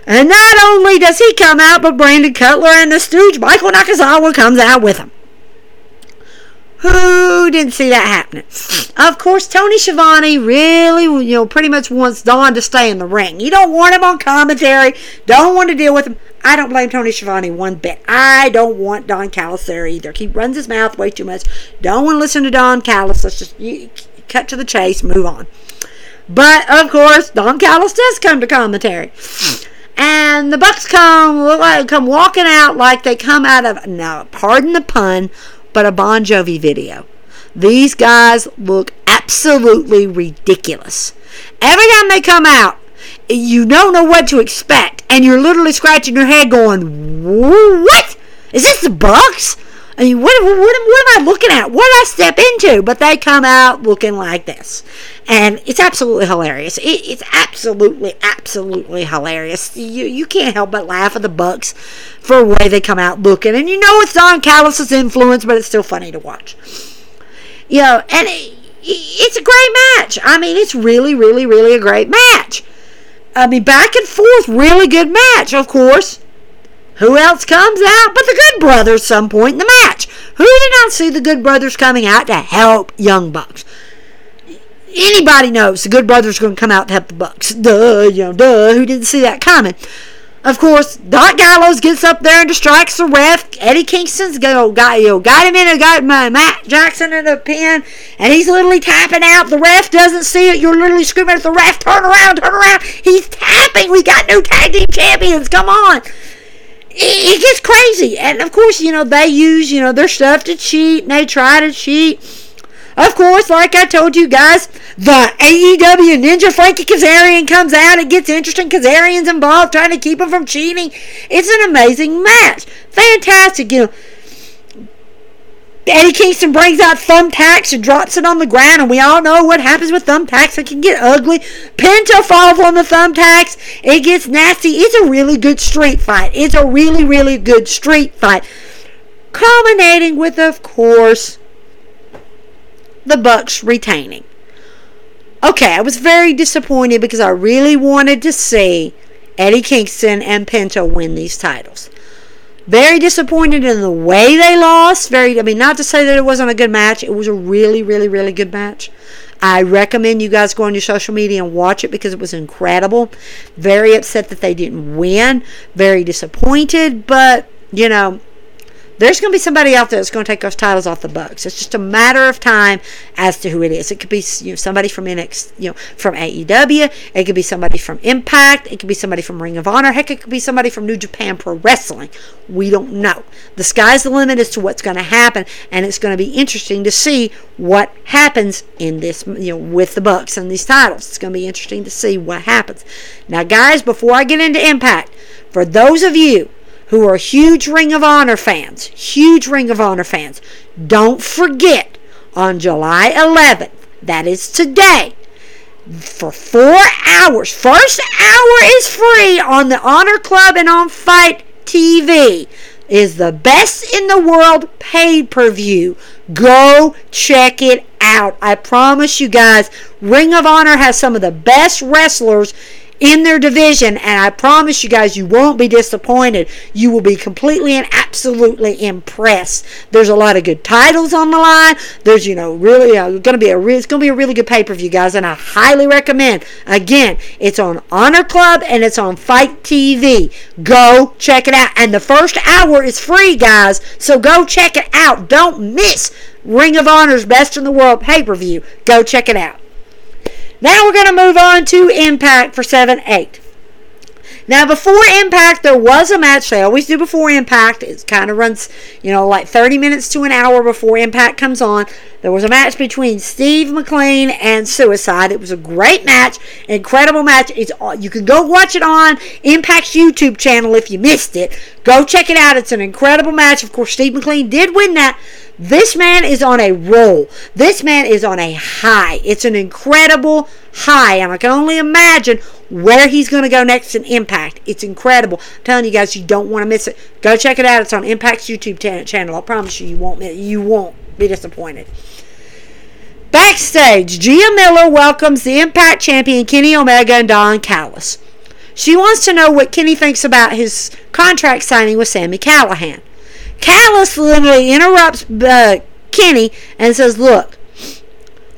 And not only does he come out, but Brandon Cutler and the Stooge Michael Nakazawa comes out with him. Who didn't see that happening? Of course, Tony Schiavone really, you know, pretty much wants Don to stay in the ring. You don't want him on commentary. Don't want to deal with him. I don't blame Tony Schiavone one bit. I don't want Don Callis there either. He runs his mouth way too much. Don't want to listen to Don Callis. Let's just you, cut to the chase, move on. But of course, Don Callis does come to commentary. And the Bucks come come walking out like they come out of now, pardon the pun, but a Bon Jovi video. These guys look absolutely ridiculous. Every time they come out, you don't know what to expect, and you're literally scratching your head going, What? Is this the Bucks? I mean, what, what, what am I looking at? What did I step into? But they come out looking like this. And it's absolutely hilarious. It, it's absolutely, absolutely hilarious. You, you can't help but laugh at the Bucks for the way they come out looking. And you know it's Don Callis' influence, but it's still funny to watch. You know, and it, it's a great match. I mean, it's really, really, really a great match. I mean, back and forth, really good match, of course. Who else comes out but the Good Brothers some point in the match? Who did not see the Good Brothers coming out to help Young Bucks? Anybody knows the Good Brothers are going to come out to help the Bucks. Duh, you know, duh. Who didn't see that coming? Of course, Doc Gallows gets up there and distracts the ref. Eddie Kingston's go got you know, got him in a got my Matt Jackson in a pin, and he's literally tapping out. The ref doesn't see it. You're literally screaming at the ref, turn around, turn around. He's tapping. We got new tag team champions. Come on. Crazy. And of course, you know, they use, you know, their stuff to cheat and they try to cheat. Of course, like I told you guys, the AEW Ninja Frankie Kazarian comes out. It gets interesting. Kazarian's involved trying to keep him from cheating. It's an amazing match. Fantastic. You know, Eddie Kingston brings out thumbtacks and drops it on the ground, and we all know what happens with thumbtacks. It can get ugly. Penta falls on the thumbtacks. It gets nasty. It's a really good street fight. It's a really, really good street fight. Culminating with, of course, the Bucks retaining. Okay, I was very disappointed because I really wanted to see Eddie Kingston and Penta win these titles. Very disappointed in the way they lost. Very, I mean, not to say that it wasn't a good match. It was a really, really, really good match. I recommend you guys go on your social media and watch it because it was incredible. Very upset that they didn't win. Very disappointed, but you know, there's going to be somebody out there that's going to take those titles off the Bucks. It's just a matter of time as to who it is. It could be you know, somebody from NXT, you know, from AEW. It could be somebody from Impact. It could be somebody from Ring of Honor. Heck, it could be somebody from New Japan Pro Wrestling. We don't know. The sky's the limit as to what's going to happen, and it's going to be interesting to see what happens in this, you know, with the Bucks and these titles. It's going to be interesting to see what happens. Now, guys, before I get into Impact, for those of you who are huge Ring of Honor fans, huge Ring of Honor fans, don't forget on July 11th, that is today, for four hours, first hour is free on the Honor Club and on FITE TV is the best in the world pay per view. Go check it out. I promise you guys, Ring of Honor has some of the best wrestlers in their division, and I promise you guys, you won't be disappointed. You will be completely and absolutely impressed. There's a lot of good titles on the line. There's, you know, really uh, going to be a re- it's going to be a really good pay per view, guys, and I highly recommend. Again, it's on Honor Club and it's on FITE TV. Go check it out, and the first hour is free, guys. So go check it out. Don't miss Ring of Honor's Best in the World pay per view. Go check it out. Now we're going to move on to Impact for 7 8. Now, before Impact, there was a match. They always do before Impact. It kind of runs, you know, like 30 minutes to an hour before Impact comes on. There was a match between Steve McLean and Suicide. It was a great match, incredible match. It's you can go watch it on Impact's YouTube channel if you missed it. Go check it out. It's an incredible match. Of course, Steve McLean did win that this man is on a roll. This man is on a high. It's an incredible high, and I can only imagine where he's going to go next in Impact. It's incredible. I'm telling you guys, you don't want to miss it. Go check it out. It's on Impact's YouTube channel. I promise you, you won't you won't be disappointed. Backstage, Gia Miller welcomes the Impact champion Kenny Omega and Don Callis. She wants to know what Kenny thinks about his contract signing with Sami Callihan. Literally interrupts uh, Kenny and says, Look,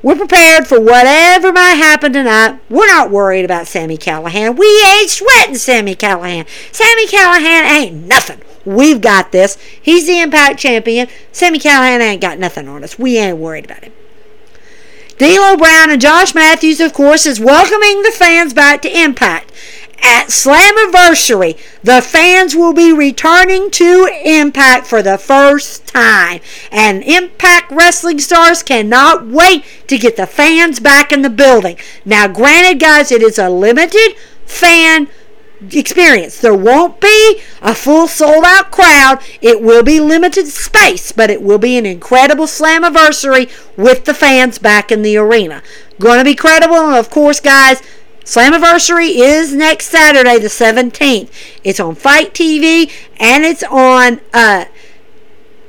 we're prepared for whatever might happen tonight. We're not worried about Sami Callihan. We ain't sweating Sami Callihan. Sami Callihan ain't nothing. We've got this. He's the Impact Champion. Sami Callihan ain't got nothing on us. We ain't worried about him. D'Lo Brown and Josh Matthews, of course, is welcoming the fans back to Impact at Slammiversary, the fans will be returning to Impact for the first time. And Impact Wrestling stars cannot wait to get the fans back in the building. Now, granted, guys, it is a limited fan experience. There won't be a full sold out crowd. It will be limited space, but it will be an incredible Slammiversary with the fans back in the arena. Going to be credible, and of course, guys, Slammiversary is next Saturday, the 17th. It's on FITE TV and it's on uh,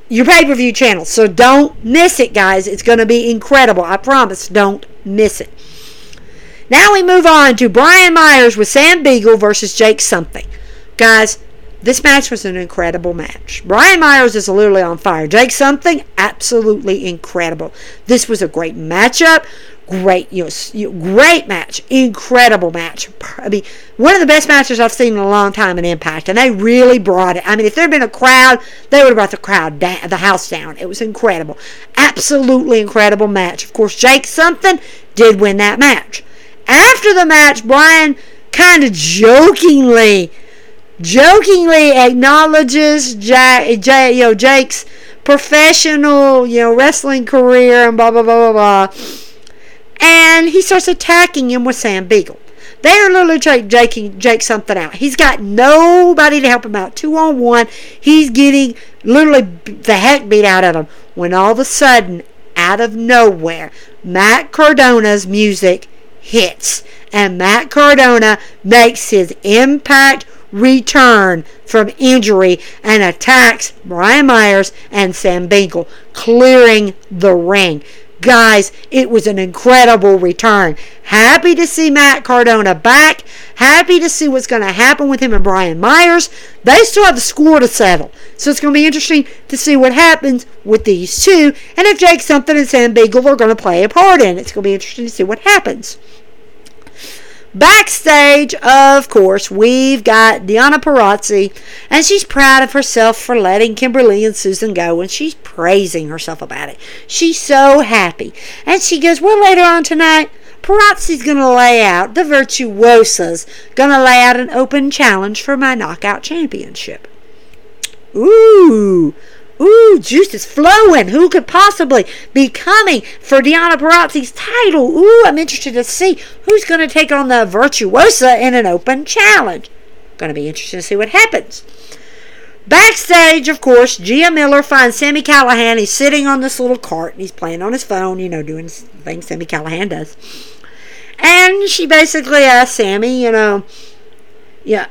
your pay per view channel. So don't miss it, guys. It's going to be incredible. I promise. Don't miss it. Now we move on to Brian Myers with Sam Beagle versus Jake Something. Guys, this match was an incredible match. Brian Myers is literally on fire. Jake Something, absolutely incredible. This was a great matchup. Great, you know, great match, incredible match. I mean, one of the best matches I've seen in a long time in Impact, and they really brought it. I mean, if there had been a crowd, they would have brought the crowd down, the house down. It was incredible, absolutely incredible match. Of course, Jake Something did win that match. After the match, Brian kind of jokingly, jokingly acknowledges you know, Jake's professional, you know, wrestling career and blah blah blah blah blah. And he starts attacking him with Sam Beagle. They are literally Jake, Jake something out. He's got nobody to help him out. Two on one. He's getting literally the heck beat out of him. When all of a sudden, out of nowhere, Matt Cardona's music hits. And Matt Cardona makes his impact return from injury and attacks Brian Myers and Sam Beagle, clearing the ring. Guys, it was an incredible return. Happy to see Matt Cardona back. Happy to see what's going to happen with him and Brian Myers. They still have the score to settle. So it's going to be interesting to see what happens with these two and if Jake Something and Sam Beagle are going to play a part in it. It's going to be interesting to see what happens. Backstage, of course, we've got Deonna Purrazzo, and she's proud of herself for letting Kimber Lee and Susan go, and she's praising herself about it. She's so happy. And she goes, Well, later on tonight, Purrazzo's going to lay out, the Virtuosas, going to lay out an open challenge for my knockout championship. Ooh, Ooh, juice is flowing. Who could possibly be coming for Deonna Purrazzo's title? Ooh, I'm interested to see who's going to take on the Virtuosa in an open challenge. Going to be interested to see what happens. Backstage, of course, Gia Miller finds Sami Callihan. He's sitting on this little cart and he's playing on his phone, you know, doing things Sami Callihan does. And she basically asks Sami, you know, yeah,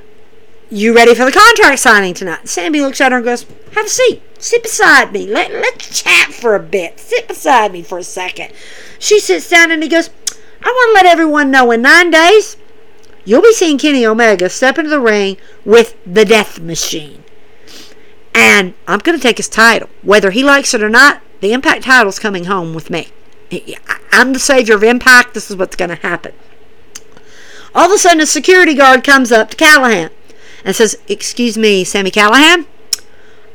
you ready for the contract signing tonight? Sami looks at her and goes, Have a seat. Sit beside me. Let, let's chat for a bit. Sit beside me for a second. She sits down and he goes, I want to let everyone know in nine days, you'll be seeing Kenny Omega step into the ring with the Death Machine. And I'm going to take his title. Whether he likes it or not, the Impact title's coming home with me. I'm the savior of Impact. This is what's going to happen. All of a sudden, a security guard comes up to Callihan and says, Excuse me, Sami Callihan,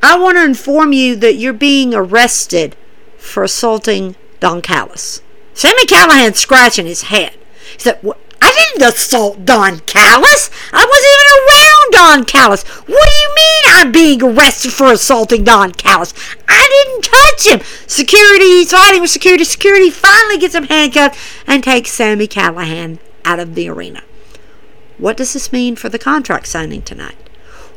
I want to inform you that you're being arrested for assaulting Don Callis. Sami Callihan scratching his head. He said, I didn't assault Don Callis. I wasn't even around Don Callis. What do you mean I'm being arrested for assaulting Don Callis? I didn't touch him. Security, he's fighting with security. Security finally gets him handcuffed and takes Sami Callihan out of the arena. What does this mean for the contract signing tonight?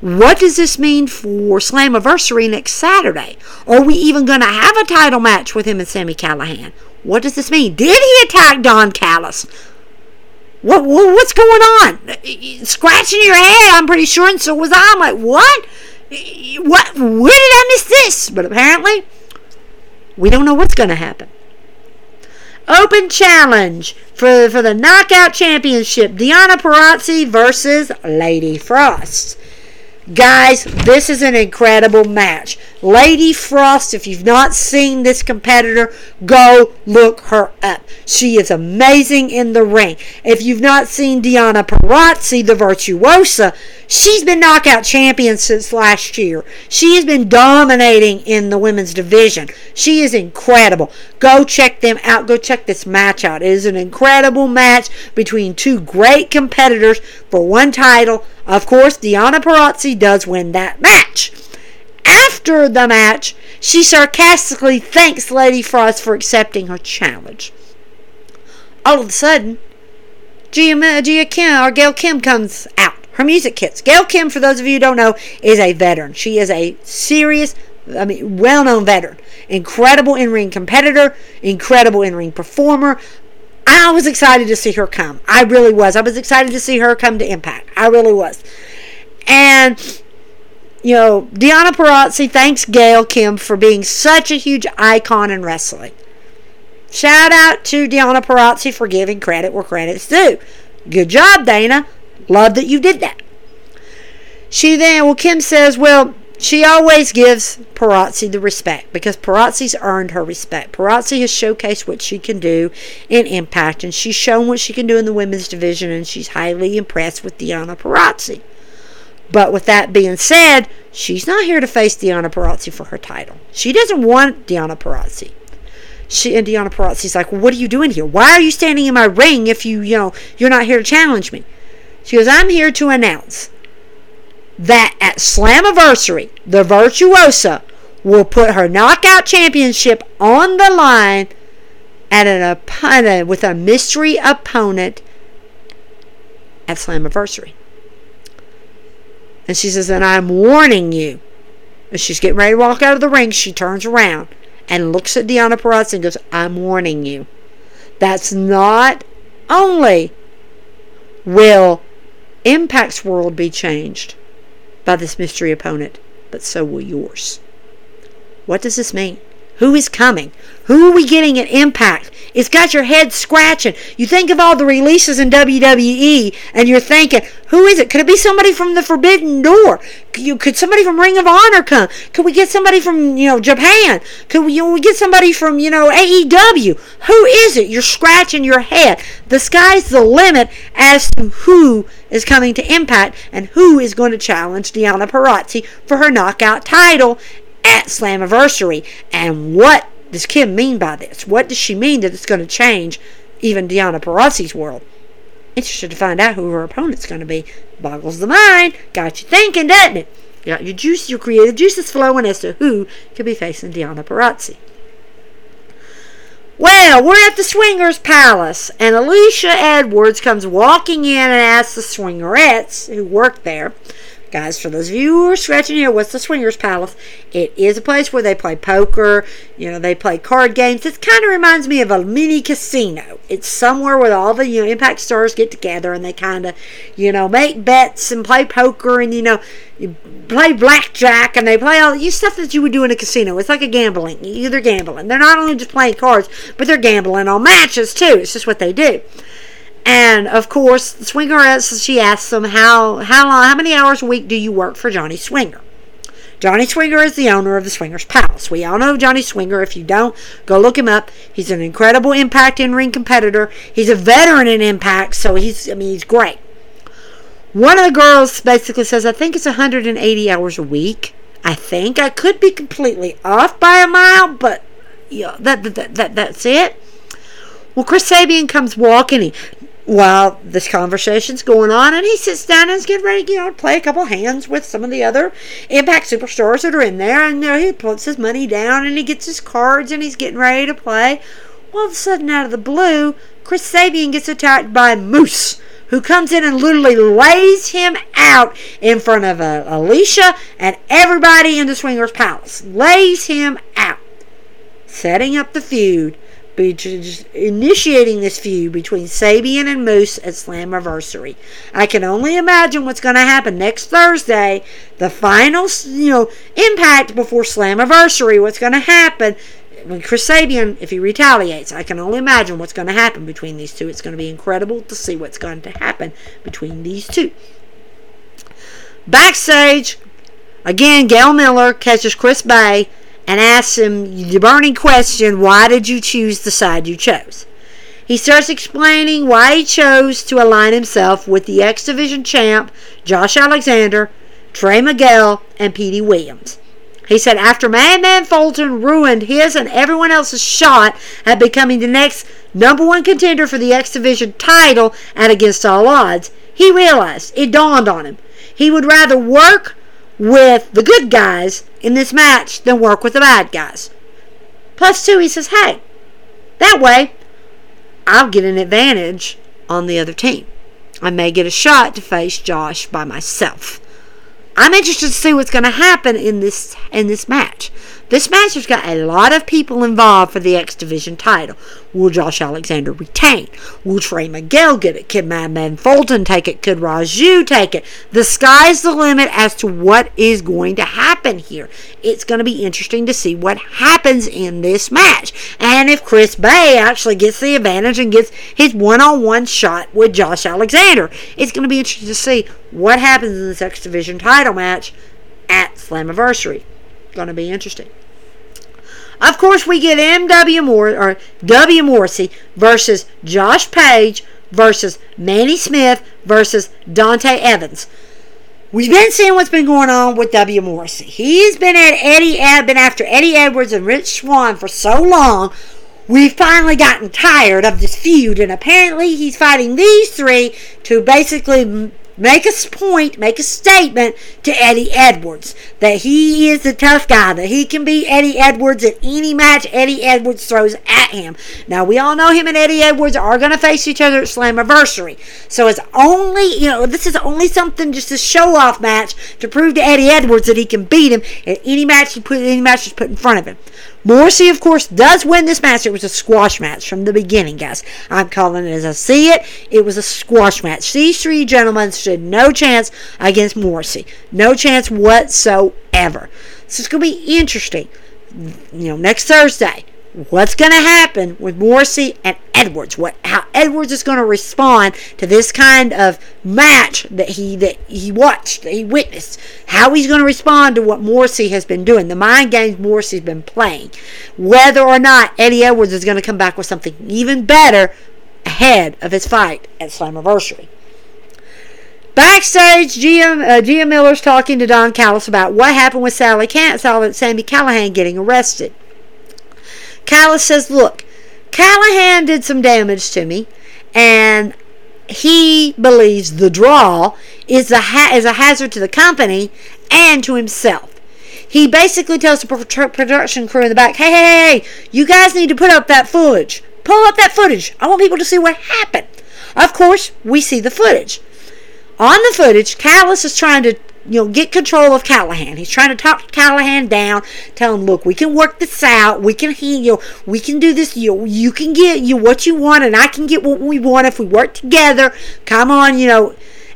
What does this mean for Slammiversary next Saturday? Are we even going to have a title match with him and Sami Callihan? What does this mean? Did he attack Don Callis? What, what what's going on? Uh, scratching your head, I'm pretty sure, and so was I. I'm like, what? What? Where did I miss this? But apparently, we don't know what's going to happen. Open challenge for, for the Knockout Championship Deonna Purrazzo versus Lady Frost. Guys, this is an incredible match. Lady Frost, if you've not seen this competitor, go look her up. She is amazing in the ring. If you've not seen Deonna Purrazzo, the virtuosa, she's been knockout champion since last year. She has been dominating in the women's division. She is incredible. Go check them out. Go check this match out. It is an incredible match between two great competitors for one title. Of course, Deonna Purrazzo does win that match. After the match, she sarcastically thanks Lady Frost for accepting her challenge. All of a sudden, Gia, Gia Kim or Gail Kim comes out. Her music kits. Gail Kim, for those of you who don't know, is a veteran. She is a serious, I mean, well known veteran. Incredible in ring competitor, incredible in ring performer. I was excited to see her come. I really was. I was excited to see her come to Impact. I really was. And, you know, Deonna Purrazzo thanks Gail Kim for being such a huge icon in wrestling. Shout out to Deonna Purrazzo for giving credit where credit's due. Good job, Dana. Love that you did that. She then, well, Kim says, well, she always gives Purrazzo the respect because Purrazzo's earned her respect. Purrazzo has showcased what she can do in Impact, and she's shown what she can do in the women's division, and she's highly impressed with Deonna Purrazzo. But with that being said, she's not here to face Deonna Purrazzo for her title. She doesn't want Deonna Purrazzo. She and Deonna Purrazzo's like, well, "What are you doing here? Why are you standing in my ring if you, you know, you're not here to challenge me?" She goes, "I'm here to announce that at Slammiversary, the Virtuosa will put her knockout championship on the line at an opponent with a mystery opponent at Slammiversary." And she says, and I'm warning you. And she's getting ready to walk out of the ring. She turns around and looks at Deonna Purrazzo and goes, I'm warning you. That's not only will Impact's world be changed by this mystery opponent, but so will yours. What does this mean? Who is coming? Who are we getting at Impact? It's got your head scratching. You think of all the releases in WWE, and you're thinking, who is it? Could it be somebody from the Forbidden Door? Could, somebody from Ring of Honor come? Could we get somebody from you know Japan? Could we, you know, we get somebody from you know AEW? Who is it? You're scratching your head. The sky's the limit as to who is coming to Impact and who is going to challenge Deonna Purrazzo for her knockout title at Slammiversary. And what does Kim mean by this? What does she mean that it's going to change even Deonna Purrazzo's world? Interested to find out who her opponent's going to be. Boggles the mind. Got you thinking, doesn't it? Got your juice, your creative juices flowing as to who could be facing Deonna Purrazzo. Well, we're at the Swingers Palace, and Alicia Edwards comes walking in and asks the Swingerettes who work there Guys, for those of you who are scratching here, what's the Swingers Palace? It is a place where they play poker, you know, they play card games. It kind of reminds me of a mini casino. It's somewhere where all the, you know, Impact stars get together and they kind of, you know, make bets and play poker and, you know, you play blackjack and they play all the stuff that you would do in a casino. It's like a gambling. They're gambling. They're not only just playing cards, but they're gambling on matches too. It's just what they do. And of course, Swingerettes, she asks them how how long, how many hours a week do you work for Johnny Swinger? Johnny Swinger is the owner of the Swingers Palace. We all know Johnny Swinger. If you don't, go look him up. He's an incredible Impact in-ring competitor. He's a veteran in Impact, so he's I mean he's great. One of the girls basically says, I think it's 180 hours a week. I think I could be completely off by a mile, but yeah, that, that, that that's it. Well, Chris Sabin comes walking. He while this conversation's going on, and he sits down and is getting ready, you know, to play a couple hands with some of the other Impact superstars that are in there, and you know, he puts his money down and he gets his cards and he's getting ready to play. All of a sudden, out of the blue, Chris Sabin gets attacked by Moose, who comes in and literally lays him out in front of uh, Alicia and everybody in the Swingers Palace. Lays him out, setting up the feud initiating this feud between Sabin and Moose at Slammiversary. I can only imagine what's going to happen next Thursday, the final, you know, impact before Slammiversary. What's going to happen when Chris Sabin, if he retaliates? I can only imagine what's going to happen between these two. It's going to be incredible to see what's going to happen between these two. Backstage, again, Gail Miller catches Chris Bey and asks him the burning question why did you choose the side you chose? He starts explaining why he chose to align himself with the X Division champ Josh Alexander, Trey Miguel, and Petey Williams. He said after Madman Fulton ruined his and everyone else's shot at becoming the next number one contender for the X Division title at Against All Odds, he realized, it dawned on him, he would rather work with the good guys in this match than work with the bad guys. Plus, two, he says, hey, that way I'll get an advantage on the other team. I may get a shot to face Josh by myself. I'm interested to see what's going to happen in this in this match. This match has got a lot of people involved for the X Division title. Will Josh Alexander retain? Will Trey Miguel get it? Can Madman Fulton take it? Could Raju take it? The sky's the limit as to what is going to happen here. It's going to be interesting to see what happens in this match. And if Chris Bey actually gets the advantage and gets his one on one shot with Josh Alexander, it's going to be interesting to see what happens in this X Division title match at Slammiversary. Going to be interesting. Of course, we get M.W. Moore or W. Morrissey versus Josh Page versus Manny Smith versus Dante Evans. We've been seeing what's been going on with W. Morrissey. He's been at Eddie been after Eddie Edwards and Rich Swann for so long. We've finally gotten tired of this feud, and apparently he's fighting these three to basically make a point, make a statement to Eddie Edwards that he is the tough guy, that he can beat Eddie Edwards at any match Eddie Edwards throws at him. Now, we all know him and Eddie Edwards are going to face each other at Slammiversary. So it's only, you know, this is only something just a show off match to prove to Eddie Edwards that he can beat him at any match he put any match put in front of him. Morrissey, of course, does win this match. It was a squash match from the beginning, guys. I'm calling it as I see it. It was a squash match. These three gentlemen stood no chance against Morrissey. No chance whatsoever. So it's going to be interesting. You know, next Thursday, what's going to happen with Morrissey and Edwards? What how Edwards is going to respond to this kind of match that he that he watched, that he witnessed? How he's going to respond to what Morrissey has been doing, the mind games Morrissey's been playing. Whether or not Eddie Edwards is going to come back with something even better ahead of his fight at Slammiversary. Backstage, Gia, uh, Gia Miller's talking to Don Callis about what happened with Sally Can- Sami Callihan getting arrested. Callis says, Look, Callihan did some damage to me, and he believes the draw is a, ha- is a hazard to the company and to himself. He basically tells the production crew in the back, hey, hey, hey, you guys need to put up that footage. Pull up that footage. I want people to see what happened. Of course, we see the footage. On the footage, Callis is trying to you know, get control of Callihan. He's trying to talk Callihan down, tell him, look, we can work this out. We can, he, you we can do this. You, you can get you what you want, and I can get what we want if we work together. Come on, you know.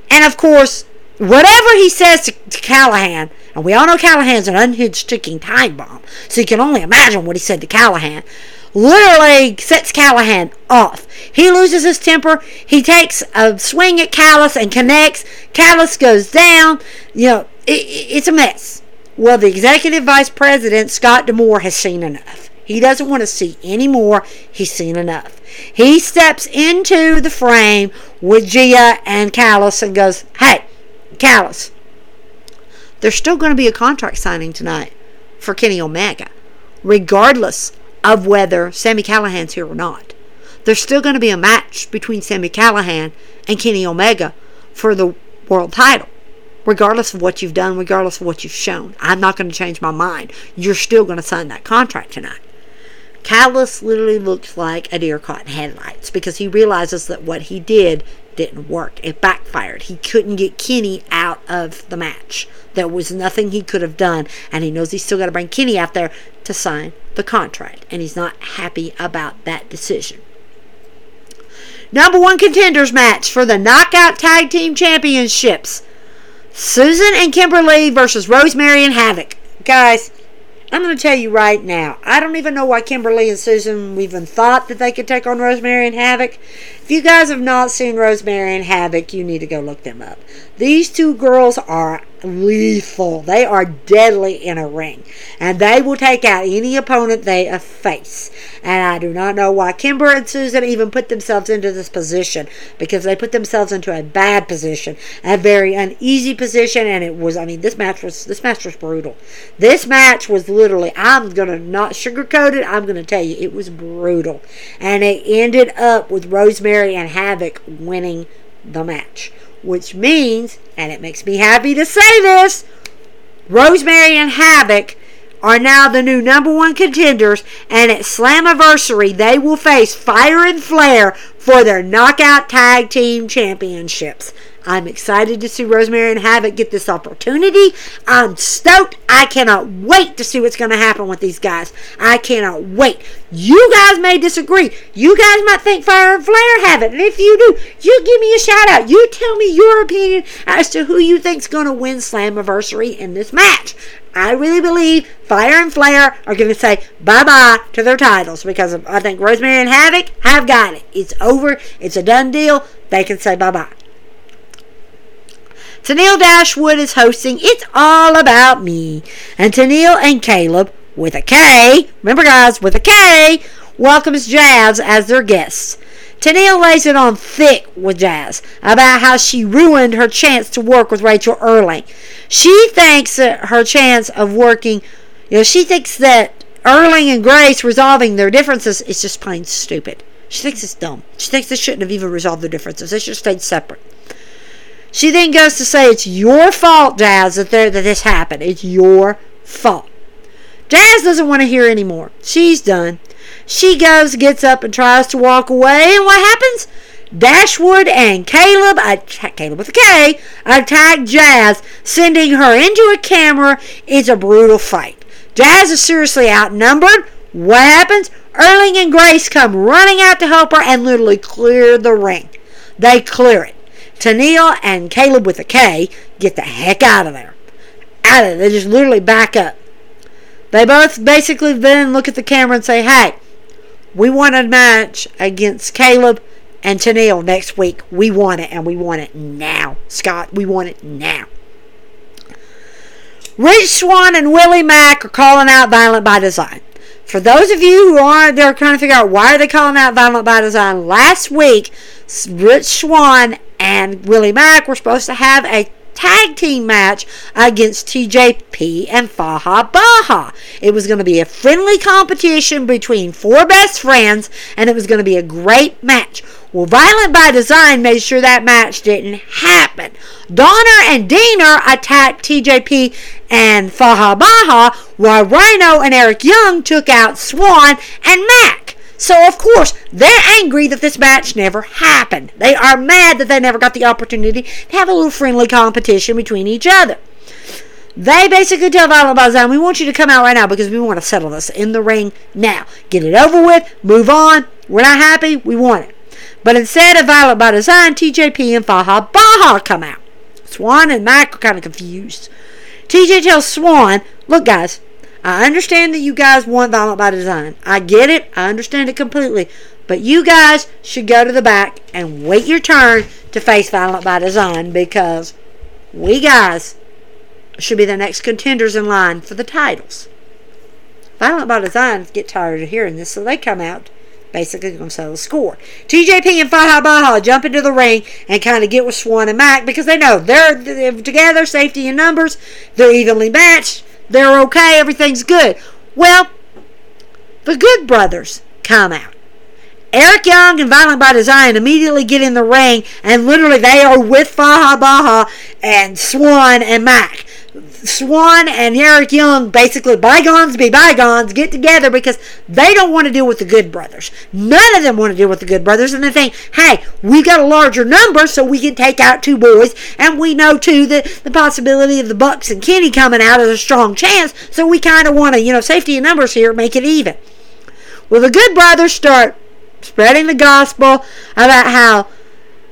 And of course, whatever he says to, to Callihan, and we all know Callihan's an unhinged ticking time bomb, so you can only imagine what he said to Callihan literally sets Callihan off. He loses his temper. He takes a swing at Callis and connects. Callis goes down. You know, it, it's a mess. Well, the executive vice president, Scott D'Amore, has seen enough. He doesn't want to see any more. He's seen enough. He steps into the frame with Gia and Callis and goes, Hey, Callis, there's still going to be a contract signing tonight for Kenny Omega, regardless of whether Sami Callihan's here or not. There's still going to be a match between Sami Callihan and Kenny Omega for the world title, regardless of what you've done, regardless of what you've shown. I'm not going to change my mind. You're still going to sign that contract tonight. Callis literally looks like a deer caught in headlights because he realizes that what he did didn't work. It backfired. He couldn't get Kenny out of the match. There was nothing he could have done, and he knows he's still got to bring Kenny out there to sign the contract, and he's not happy about that decision. Number one contenders match for the Knockout Tag Team Championships Susan and Kimber Lee versus Rosemary and Havoc. Guys, I'm going to tell you right now, I don't even know why Kimber Lee and Susan even thought that they could take on Rosemary and Havoc. If you guys have not seen Rosemary and Havoc, you need to go look them up. These two girls are lethal. They are deadly in a ring. And they will take out any opponent they face. And I do not know why Kimber and Susan even put themselves into this position. Because they put themselves into a bad position. A very uneasy position. And it was I mean this match was this match was brutal. This match was literally I'm gonna not sugarcoat it, I'm gonna tell you it was brutal. And it ended up with Rosemary and Havoc winning the match. Which means, and it makes me happy to say this, Rosemary and Havoc are now the new number one contenders, and at Slammiversary, they will face Fire and Flair for their Knockout Tag Team Championships. I'm excited to see Rosemary and Havoc get this opportunity. I'm stoked. I cannot wait to see what's going to happen with these guys. I cannot wait. You guys may disagree. You guys might think Fire and Flair have it. And if you do, you give me a shout out. You tell me your opinion as to who you think's going to win Slammiversary in this match. I really believe Fire and Flair are going to say bye bye to their titles because I think Rosemary and Havoc have got it. It's over. It's a done deal. They can say bye bye. Tennille Dashwood is hosting It's All About Me. And Tennille and Kaleb, with a K, remember guys, with a K, welcomes Jazz as their guests. Tennille lays it on thick with Jazz about how she ruined her chance to work with Rachael Ellering. She thinks that her chance of working, you know, she thinks that Erling and Grace resolving their differences is just plain stupid. She thinks it's dumb. She thinks they shouldn't have even resolved their differences. They should have stayed separate. She then goes to say it's your fault, Jazz, that, that this happened. It's your fault. Jazz doesn't want to hear anymore. She's done. She goes, gets up, and tries to walk away. And what happens? Dashwood and Kaleb, attack Kaleb with a K, attack Jazz, sending her into a camera. It's a brutal fight. Jazz is seriously outnumbered. What happens? Ellering and Grace come running out to help her and literally clear the ring. They clear it. Tenille and Kaleb with a K get the heck out of there. Out of there. They just literally back up. They both basically then look at the camera and say, hey, we want a match against Kaleb and Tenille next week. We want it, and we want it now. Scott, we want it now. Rich Swann and Willie Mack are calling out Violent by Design. For those of you who aren't, they're trying to figure out why are they calling out Violent by Design. Last week, Rich Swann and Willie Mack were supposed to have a tag team match against TJP and Fallah Bahh. It was going to be a friendly competition between four best friends, and it was going to be a great match. Well, Violent by Design made sure that match didn't happen. Doering and Deaner attacked TJP and Fallah Bahh, while Rhino and Eric Young took out Swann and Mack. So, of course, they're angry that this match never happened. They are mad that they never got the opportunity to have a little friendly competition between each other. They basically tell Violent by Design, we want you to come out right now because we want to settle this in the ring now. Get it over with, move on. We're not happy, we want it. But instead of Violent by Design, TJP and Fallah Bahh come out. Swann and Mack are kind of confused. TJ tells Swann, look guys, I understand that you guys want Violent by Design. I get it. I understand it completely. But you guys should go to the back and wait your turn to face Violent by Design because we guys should be the next contenders in line for the titles. Violent by Design get tired of hearing this, so they come out basically going to settle the score. TJP and Fallah Bahh jump into the ring and kind of get with Swann and Mack because they know they're, they're together, safety in numbers, they're evenly matched. They're okay, everything's good. Well, the Good Brothers come out. Eric Young and Violent by Design immediately get in the ring, and literally they are with Fallah Bahh and Swann and Mack. Swann and Eric Young, basically bygones be bygones, get together because they don't want to deal with the Good Brothers. None of them want to deal with the Good Brothers, and they think, hey, we got a larger number, so we can take out two boys, and we know too that the possibility of the Bucks and Kenny coming out is a strong chance, so we kind of want to, you know, safety in numbers here, make it even. Well, the Good Brothers start spreading the gospel about how,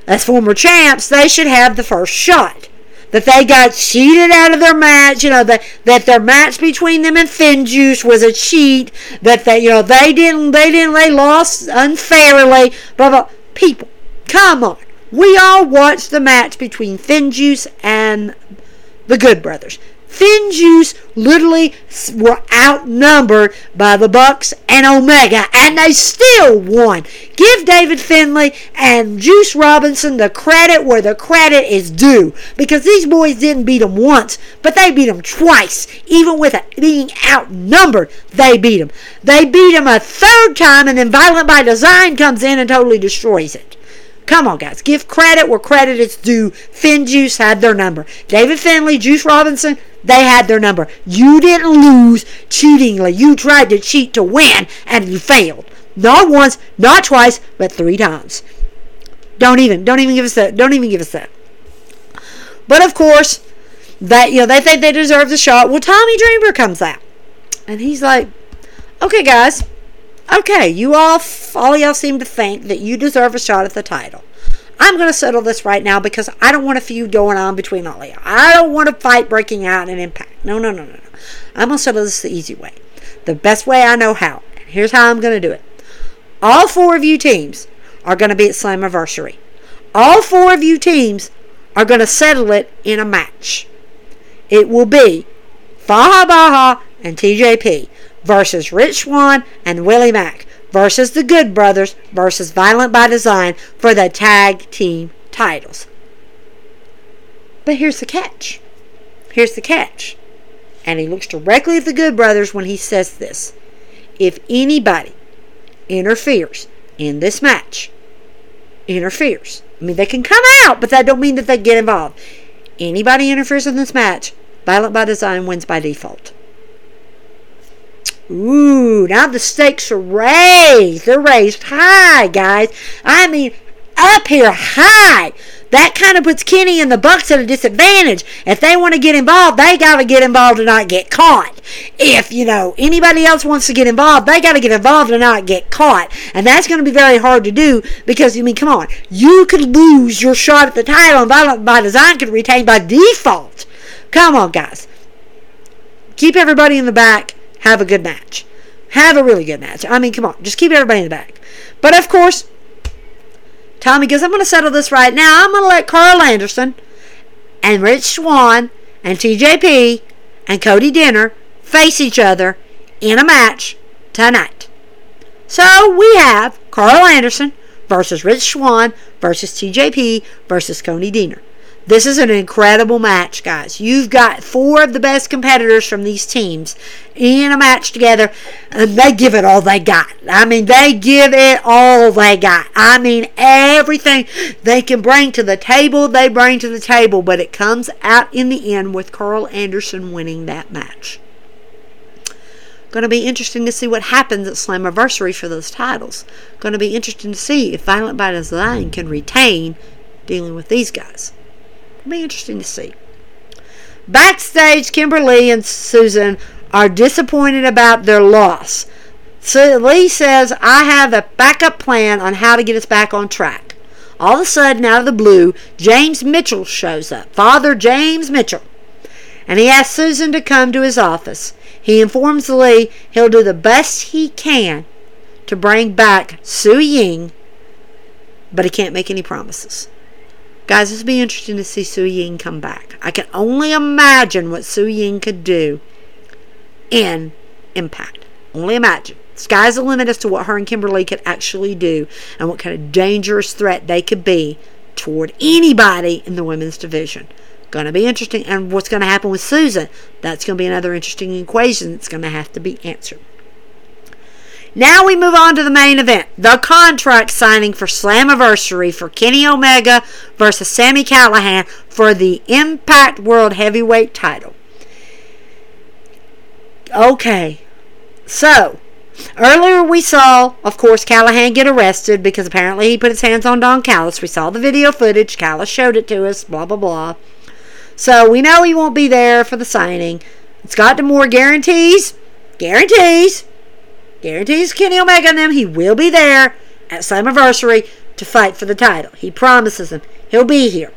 as former champs, they should have the first shot that they got cheated out of their match, you know, that, that their match between them and FinJuice was a cheat, that they, you know, they didn't, they didn't, they lost unfairly, blah, blah. People, come on. We all watched the match between FinJuice and the Good Brothers. FinJuice literally were outnumbered by the Bucks and Omega, and they still won. Give David Finlay and Juice Robinson the credit where the credit is due, because these boys didn't beat them once, but they beat them twice. Even with being outnumbered, they beat them. They beat them a third time, and then Violent by Design comes in and totally destroys it. Come on, guys. Give credit where credit is due. FinJuice had their number. David Finlay, Juice Robinson, they had their number. You didn't lose cheatingly. You tried to cheat to win, and you failed. Not once, not twice, but three times. Don't even, don't even give us that. Don't even give us that. But of course, that you know they think they deserve the shot. Well, Tommy Dreamer comes out, and he's like, "Okay, guys, okay, you all, all y'all seem to think that you deserve a shot at the title. I'm going to settle this right now because I don't want a feud going on between all of you. I don't want a fight breaking out in Impact. No, no, no, no, no. I'm going to settle this the easy way, the best way I know how. And here's how I'm going to do it. All four of you teams are going to be at Slammiversary. All four of you teams are going to settle it in a match. It will be Fallah Bahh and TJP versus Rich Swann and Willie Mack versus the Good Brothers versus Violent by Design for the tag team titles. But here's the catch. Here's the catch. And he looks directly at the Good Brothers when he says this. If anybody interferes in this match, interferes. I mean, they can come out, but that don't mean that they get involved. Anybody interferes in this match, Violent by Design wins by default. Ooh, now the stakes are raised. They're raised high, guys. I mean, up here high. That kind of puts Kenny and the Bucks at a disadvantage. If they want to get involved, they got to get involved and not get caught. If, you know, anybody else wants to get involved, they got to get involved and not get caught. And that's going to be very hard to do because, I mean, come on. You could lose your shot at the title and Violent by Design could retain by default. Come on, guys. Keep everybody in the back. Have a good match. Have a really good match. I mean, come on. Just keep everybody in the back. But, of course, Tommy goes, I'm going to settle this right now. I'm going to let Karl Anderson and Rich Swann and TJP and Cody Deaner face each other in a match tonight. So we have Karl Anderson versus Rich Swann versus TJP versus Cody Deaner. This is an incredible match, guys. You've got four of the best competitors from these teams in a match together, and they give it all they got. I mean, they give it all they got. I mean, everything they can bring to the table, they bring to the table, but it comes out in the end with Karl Anderson winning that match. Going to be interesting to see what happens at Slammiversary for those titles. Going to be interesting to see if Violent by Design can retain dealing with these guys. Be interesting to see. Backstage, Kimber Lee and Susan are disappointed about their loss. So Lee says, I have a backup plan on how to get us back on track. All of a sudden, out of the blue, James Mitchell shows up. Father James Mitchell. And he asks Susan to come to his office. He informs Lee he'll do the best he can to bring back Su Yung, but he can't make any promises. Guys, will be interesting to see Su Yung come back. I can only imagine what Su Yung could do in Impact. Only imagine. Sky's the limit as to what her and Kimber Lee could actually do and what kind of dangerous threat they could be toward anybody in the women's division. Going to be interesting. And what's going to happen with Susan? That's going to be another interesting equation that's going to have to be answered. Now we move on to the main event. The contract signing for Slammiversary for Kenny Omega versus Sami Callihan for the Impact World Heavyweight title. Okay. So, earlier we saw, of course, Callihan get arrested because apparently he put his hands on Don Callis. We saw the video footage. Callis showed it to us, blah, blah, blah. So we know he won't be there for the signing. Scott D'Amore guarantees, guarantees guarantees Kenny Omega and them he will be there at Slammiversary to fight for the title. He promises them he'll be here.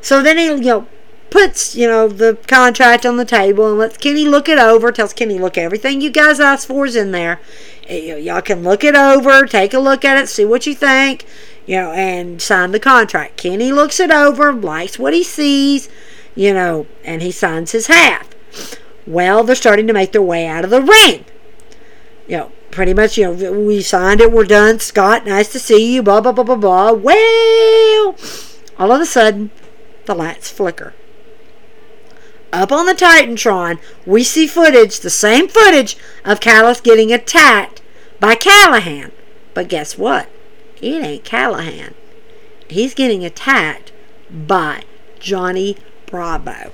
So then he, you know, puts, you know, the contract on the table and lets Kenny look it over, tells Kenny, look, everything you guys asked for is in there. y'all can look it over, take a look at it, see what you think, you know, and sign the contract. Kenny looks it over, likes what he sees, you know, and he signs his half. Well, they're starting to make their way out of the ring you know, pretty much, you know, we signed it, we're done. Scott, nice to see you, blah, blah, blah, blah, blah. Well, all of a sudden, the lights flicker. Up on the Titantron, we see footage, the same footage of Callis getting attacked by Callihan. But guess what? It ain't Callihan. he's getting attacked by Johnny Bravo.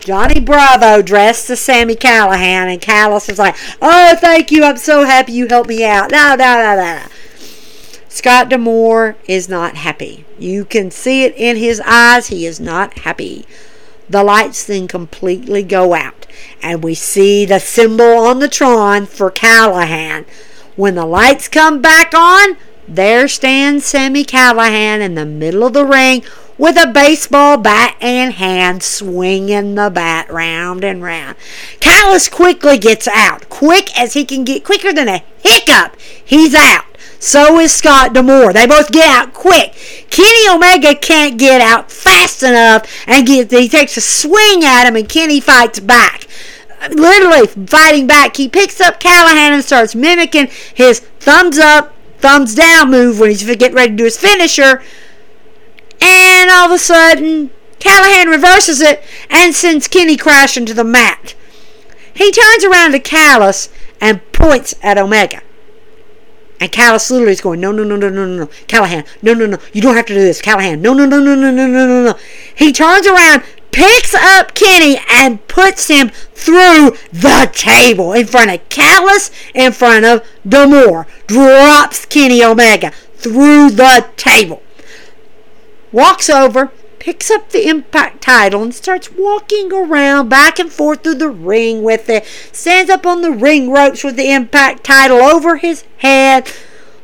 Johnny Bravo dressed as Sami Callihan, and Callis was like, "Oh, thank you. I'm so happy you helped me out." No, no, no, no. Scott D'Amore is not happy. You can see it in his eyes. He is not happy. The lights then completely go out, and we see the symbol on the Tron for Callihan. When the lights come back on, there stands Sami Callihan in the middle of the ring with a baseball bat in hand, swinging the bat round and round. Callis quickly gets out, quick as he can get, quicker than a hiccup. He's out. So is Scott D'Amore. They both get out quick. Kenny Omega can't get out fast enough and get, he takes a swing at him and Kenny fights back. Literally fighting back. He picks up Callihan and starts mimicking his thumbs up, thumbs down move when he's getting ready to do his finisher. And all of a sudden, Callihan reverses it and sends Kenny crashing to the mat. He turns around to Callis and points at Omega. And Callis literally is going, no, no, no, no, no, no. Callihan, no, no, no. You don't have to do this. Callihan, no, no, no, no, no, no, no, no, no. He turns around, picks up Kenny, and puts him through the table in front of Callis, in front of D'Amore. Drops Kenny Omega through the table. Walks over, picks up the Impact title and starts walking around back and forth through the ring with it. Stands up on the ring ropes with the Impact title over his head.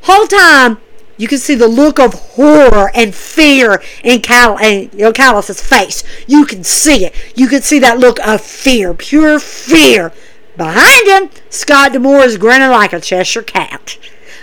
Whole time, you can see the look of horror and fear in Cal and face. You can see it. You can see that look of fear, pure fear. Behind him, Scott D'Amore is grinning like a Cheshire cat.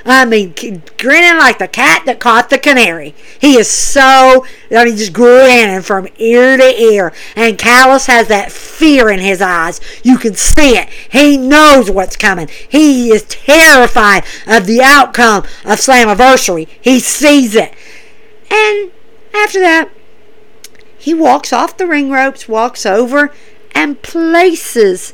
I mean, grinning like the cat that caught the canary. He is so, I mean, just grinning from ear to ear. And Callis has that fear in his eyes. You can see it. He knows what's coming. He is terrified of the outcome of Slammiversary. He sees it. And after that, he walks off the ring ropes, walks over, and places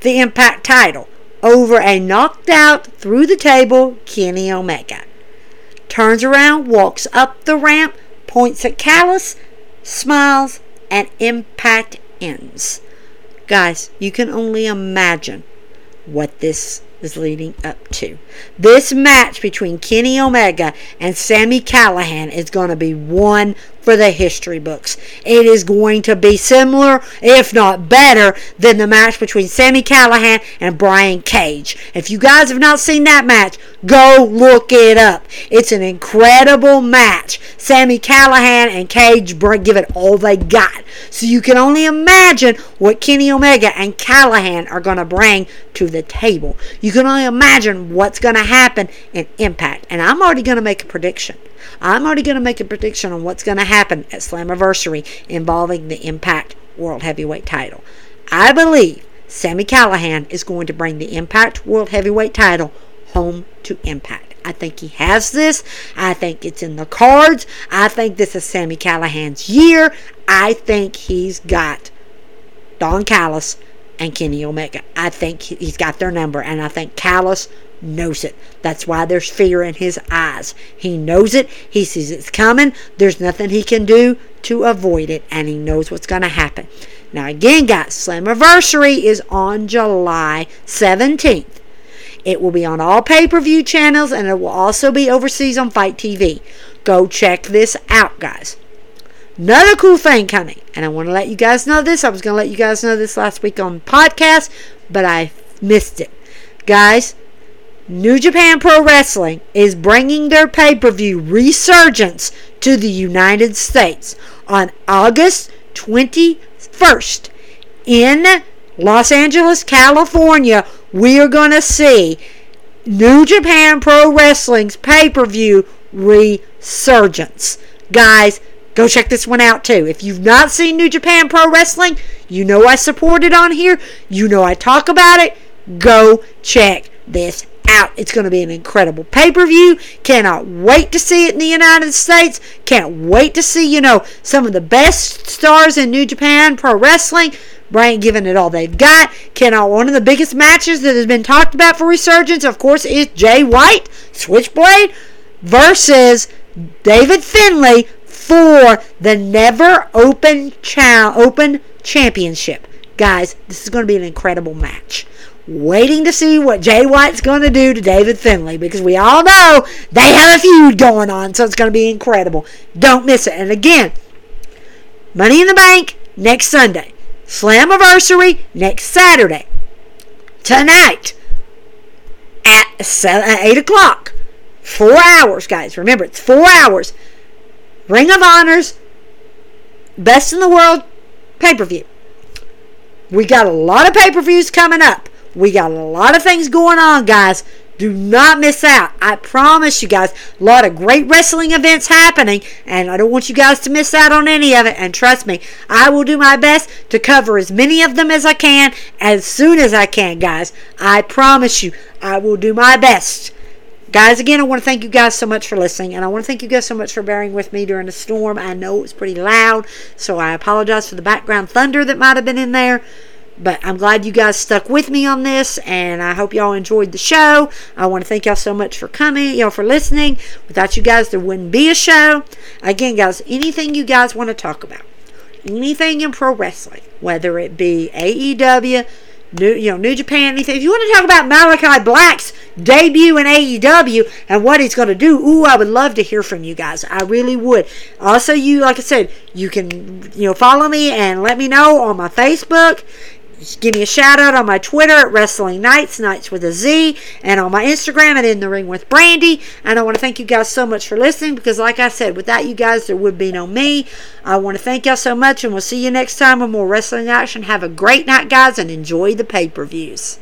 the Impact title over a knocked out through the table Kenny Omega. Turns around, walks up the ramp, points at Callis, smiles, and Impact ends. Guys, you can only imagine what this is leading up to. This match between Kenny Omega and Sami Callihan is going to be one for the history books. It is going to be similar, if not better, than the match between Sami Callihan and Brian Cage. If you guys have not seen that match, go look it up. It's an incredible match. Sami Callihan and Cage give it all they got. So you can only imagine what Kenny Omega and Callihan are going to bring to the table. You can only imagine what's going to happen in Impact. And I'm already going to make a prediction. I'm already going to make a prediction on what's going to happen at Slammiversary involving the Impact World Heavyweight title. I believe Sami Callihan is going to bring the Impact World Heavyweight title home to Impact. I think he has this. I think it's in the cards. I think this is Sami Callihan's year. I think he's got Don Callis and Kenny Omega. I think he's got their number, and I think Callis knows it. That's why there's fear in his eyes. He knows it. He sees it's coming. There's nothing he can do to avoid it, and he knows what's going to happen. Now, again, guys, Slammiversary is on July 17th. It will be on all pay per view channels, and it will also be overseas on FITE TV. Go check this out, guys. Another cool thing coming, and I want to let you guys know this. I was going to let you guys know this last week on podcast, but I missed it. Guys, New Japan Pro Wrestling is bringing their pay per view resurgence to the United States on August 21st in Los Angeles, California. We are going to see New Japan Pro Wrestling's pay per view resurgence. Guys, go check this one out too. If you've not seen New Japan Pro Wrestling, you know I support it on here, you know I talk about it. Go check this out. It's going to be an incredible pay per view. Cannot wait to see it in the United States. Can't wait to see, you know, some of the best stars in New Japan Pro Wrestling. Brian giving it all they've got. Cannot one of the biggest matches that has been talked about for Resurgence, of course, is Jay White, Switchblade, versus David Finlay for the Never Open Cha- Open Championship. Guys, this is going to be an incredible match. Waiting to see what Jay White's going to do to David Finlay because we all know they have a feud going on, so it's going to be incredible. Don't miss it. And again, Money in the Bank next Sunday, Slammiversary next Saturday. Tonight at 8 o'clock. Four hours, guys. Remember, it's four hours. Ring of Honors, Best in the World pay per view. We got a lot of pay per views coming up. We got a lot of things going on, guys. Do not miss out. I promise you guys, a lot of great wrestling events happening, and I don't want you guys to miss out on any of it. And trust me, I will do my best to cover as many of them as I can as soon as I can, guys. I promise you, I will do my best. Guys, again, I want to thank you guys so much for listening, and I want to thank you guys so much for bearing with me during the storm. I know it was pretty loud, so I apologize for the background thunder that might have been in there. But I'm glad you guys stuck with me on this, and I hope y'all enjoyed the show. I want to thank y'all so much for coming, y'all for listening. Without you guys, there wouldn't be a show. Again, guys, anything you guys want to talk about, anything in pro wrestling, whether it be AEW, New, you know, New Japan, anything. If you want to talk about Malachi Black's debut in AEW and what he's going to do, ooh, I would love to hear from you guys. I really would. Also, you, like I said, you can, you know, follow me and let me know on my Facebook. Just give me a shout out on my Twitter at Wrestling Nights, Nights with a Z, and on my Instagram at In the Ring with Brandy. And I want to thank you guys so much for listening because, like I said, without you guys, there would be no me. I want to thank y'all so much, and we'll see you next time with more wrestling action. Have a great night, guys, and enjoy the pay per views.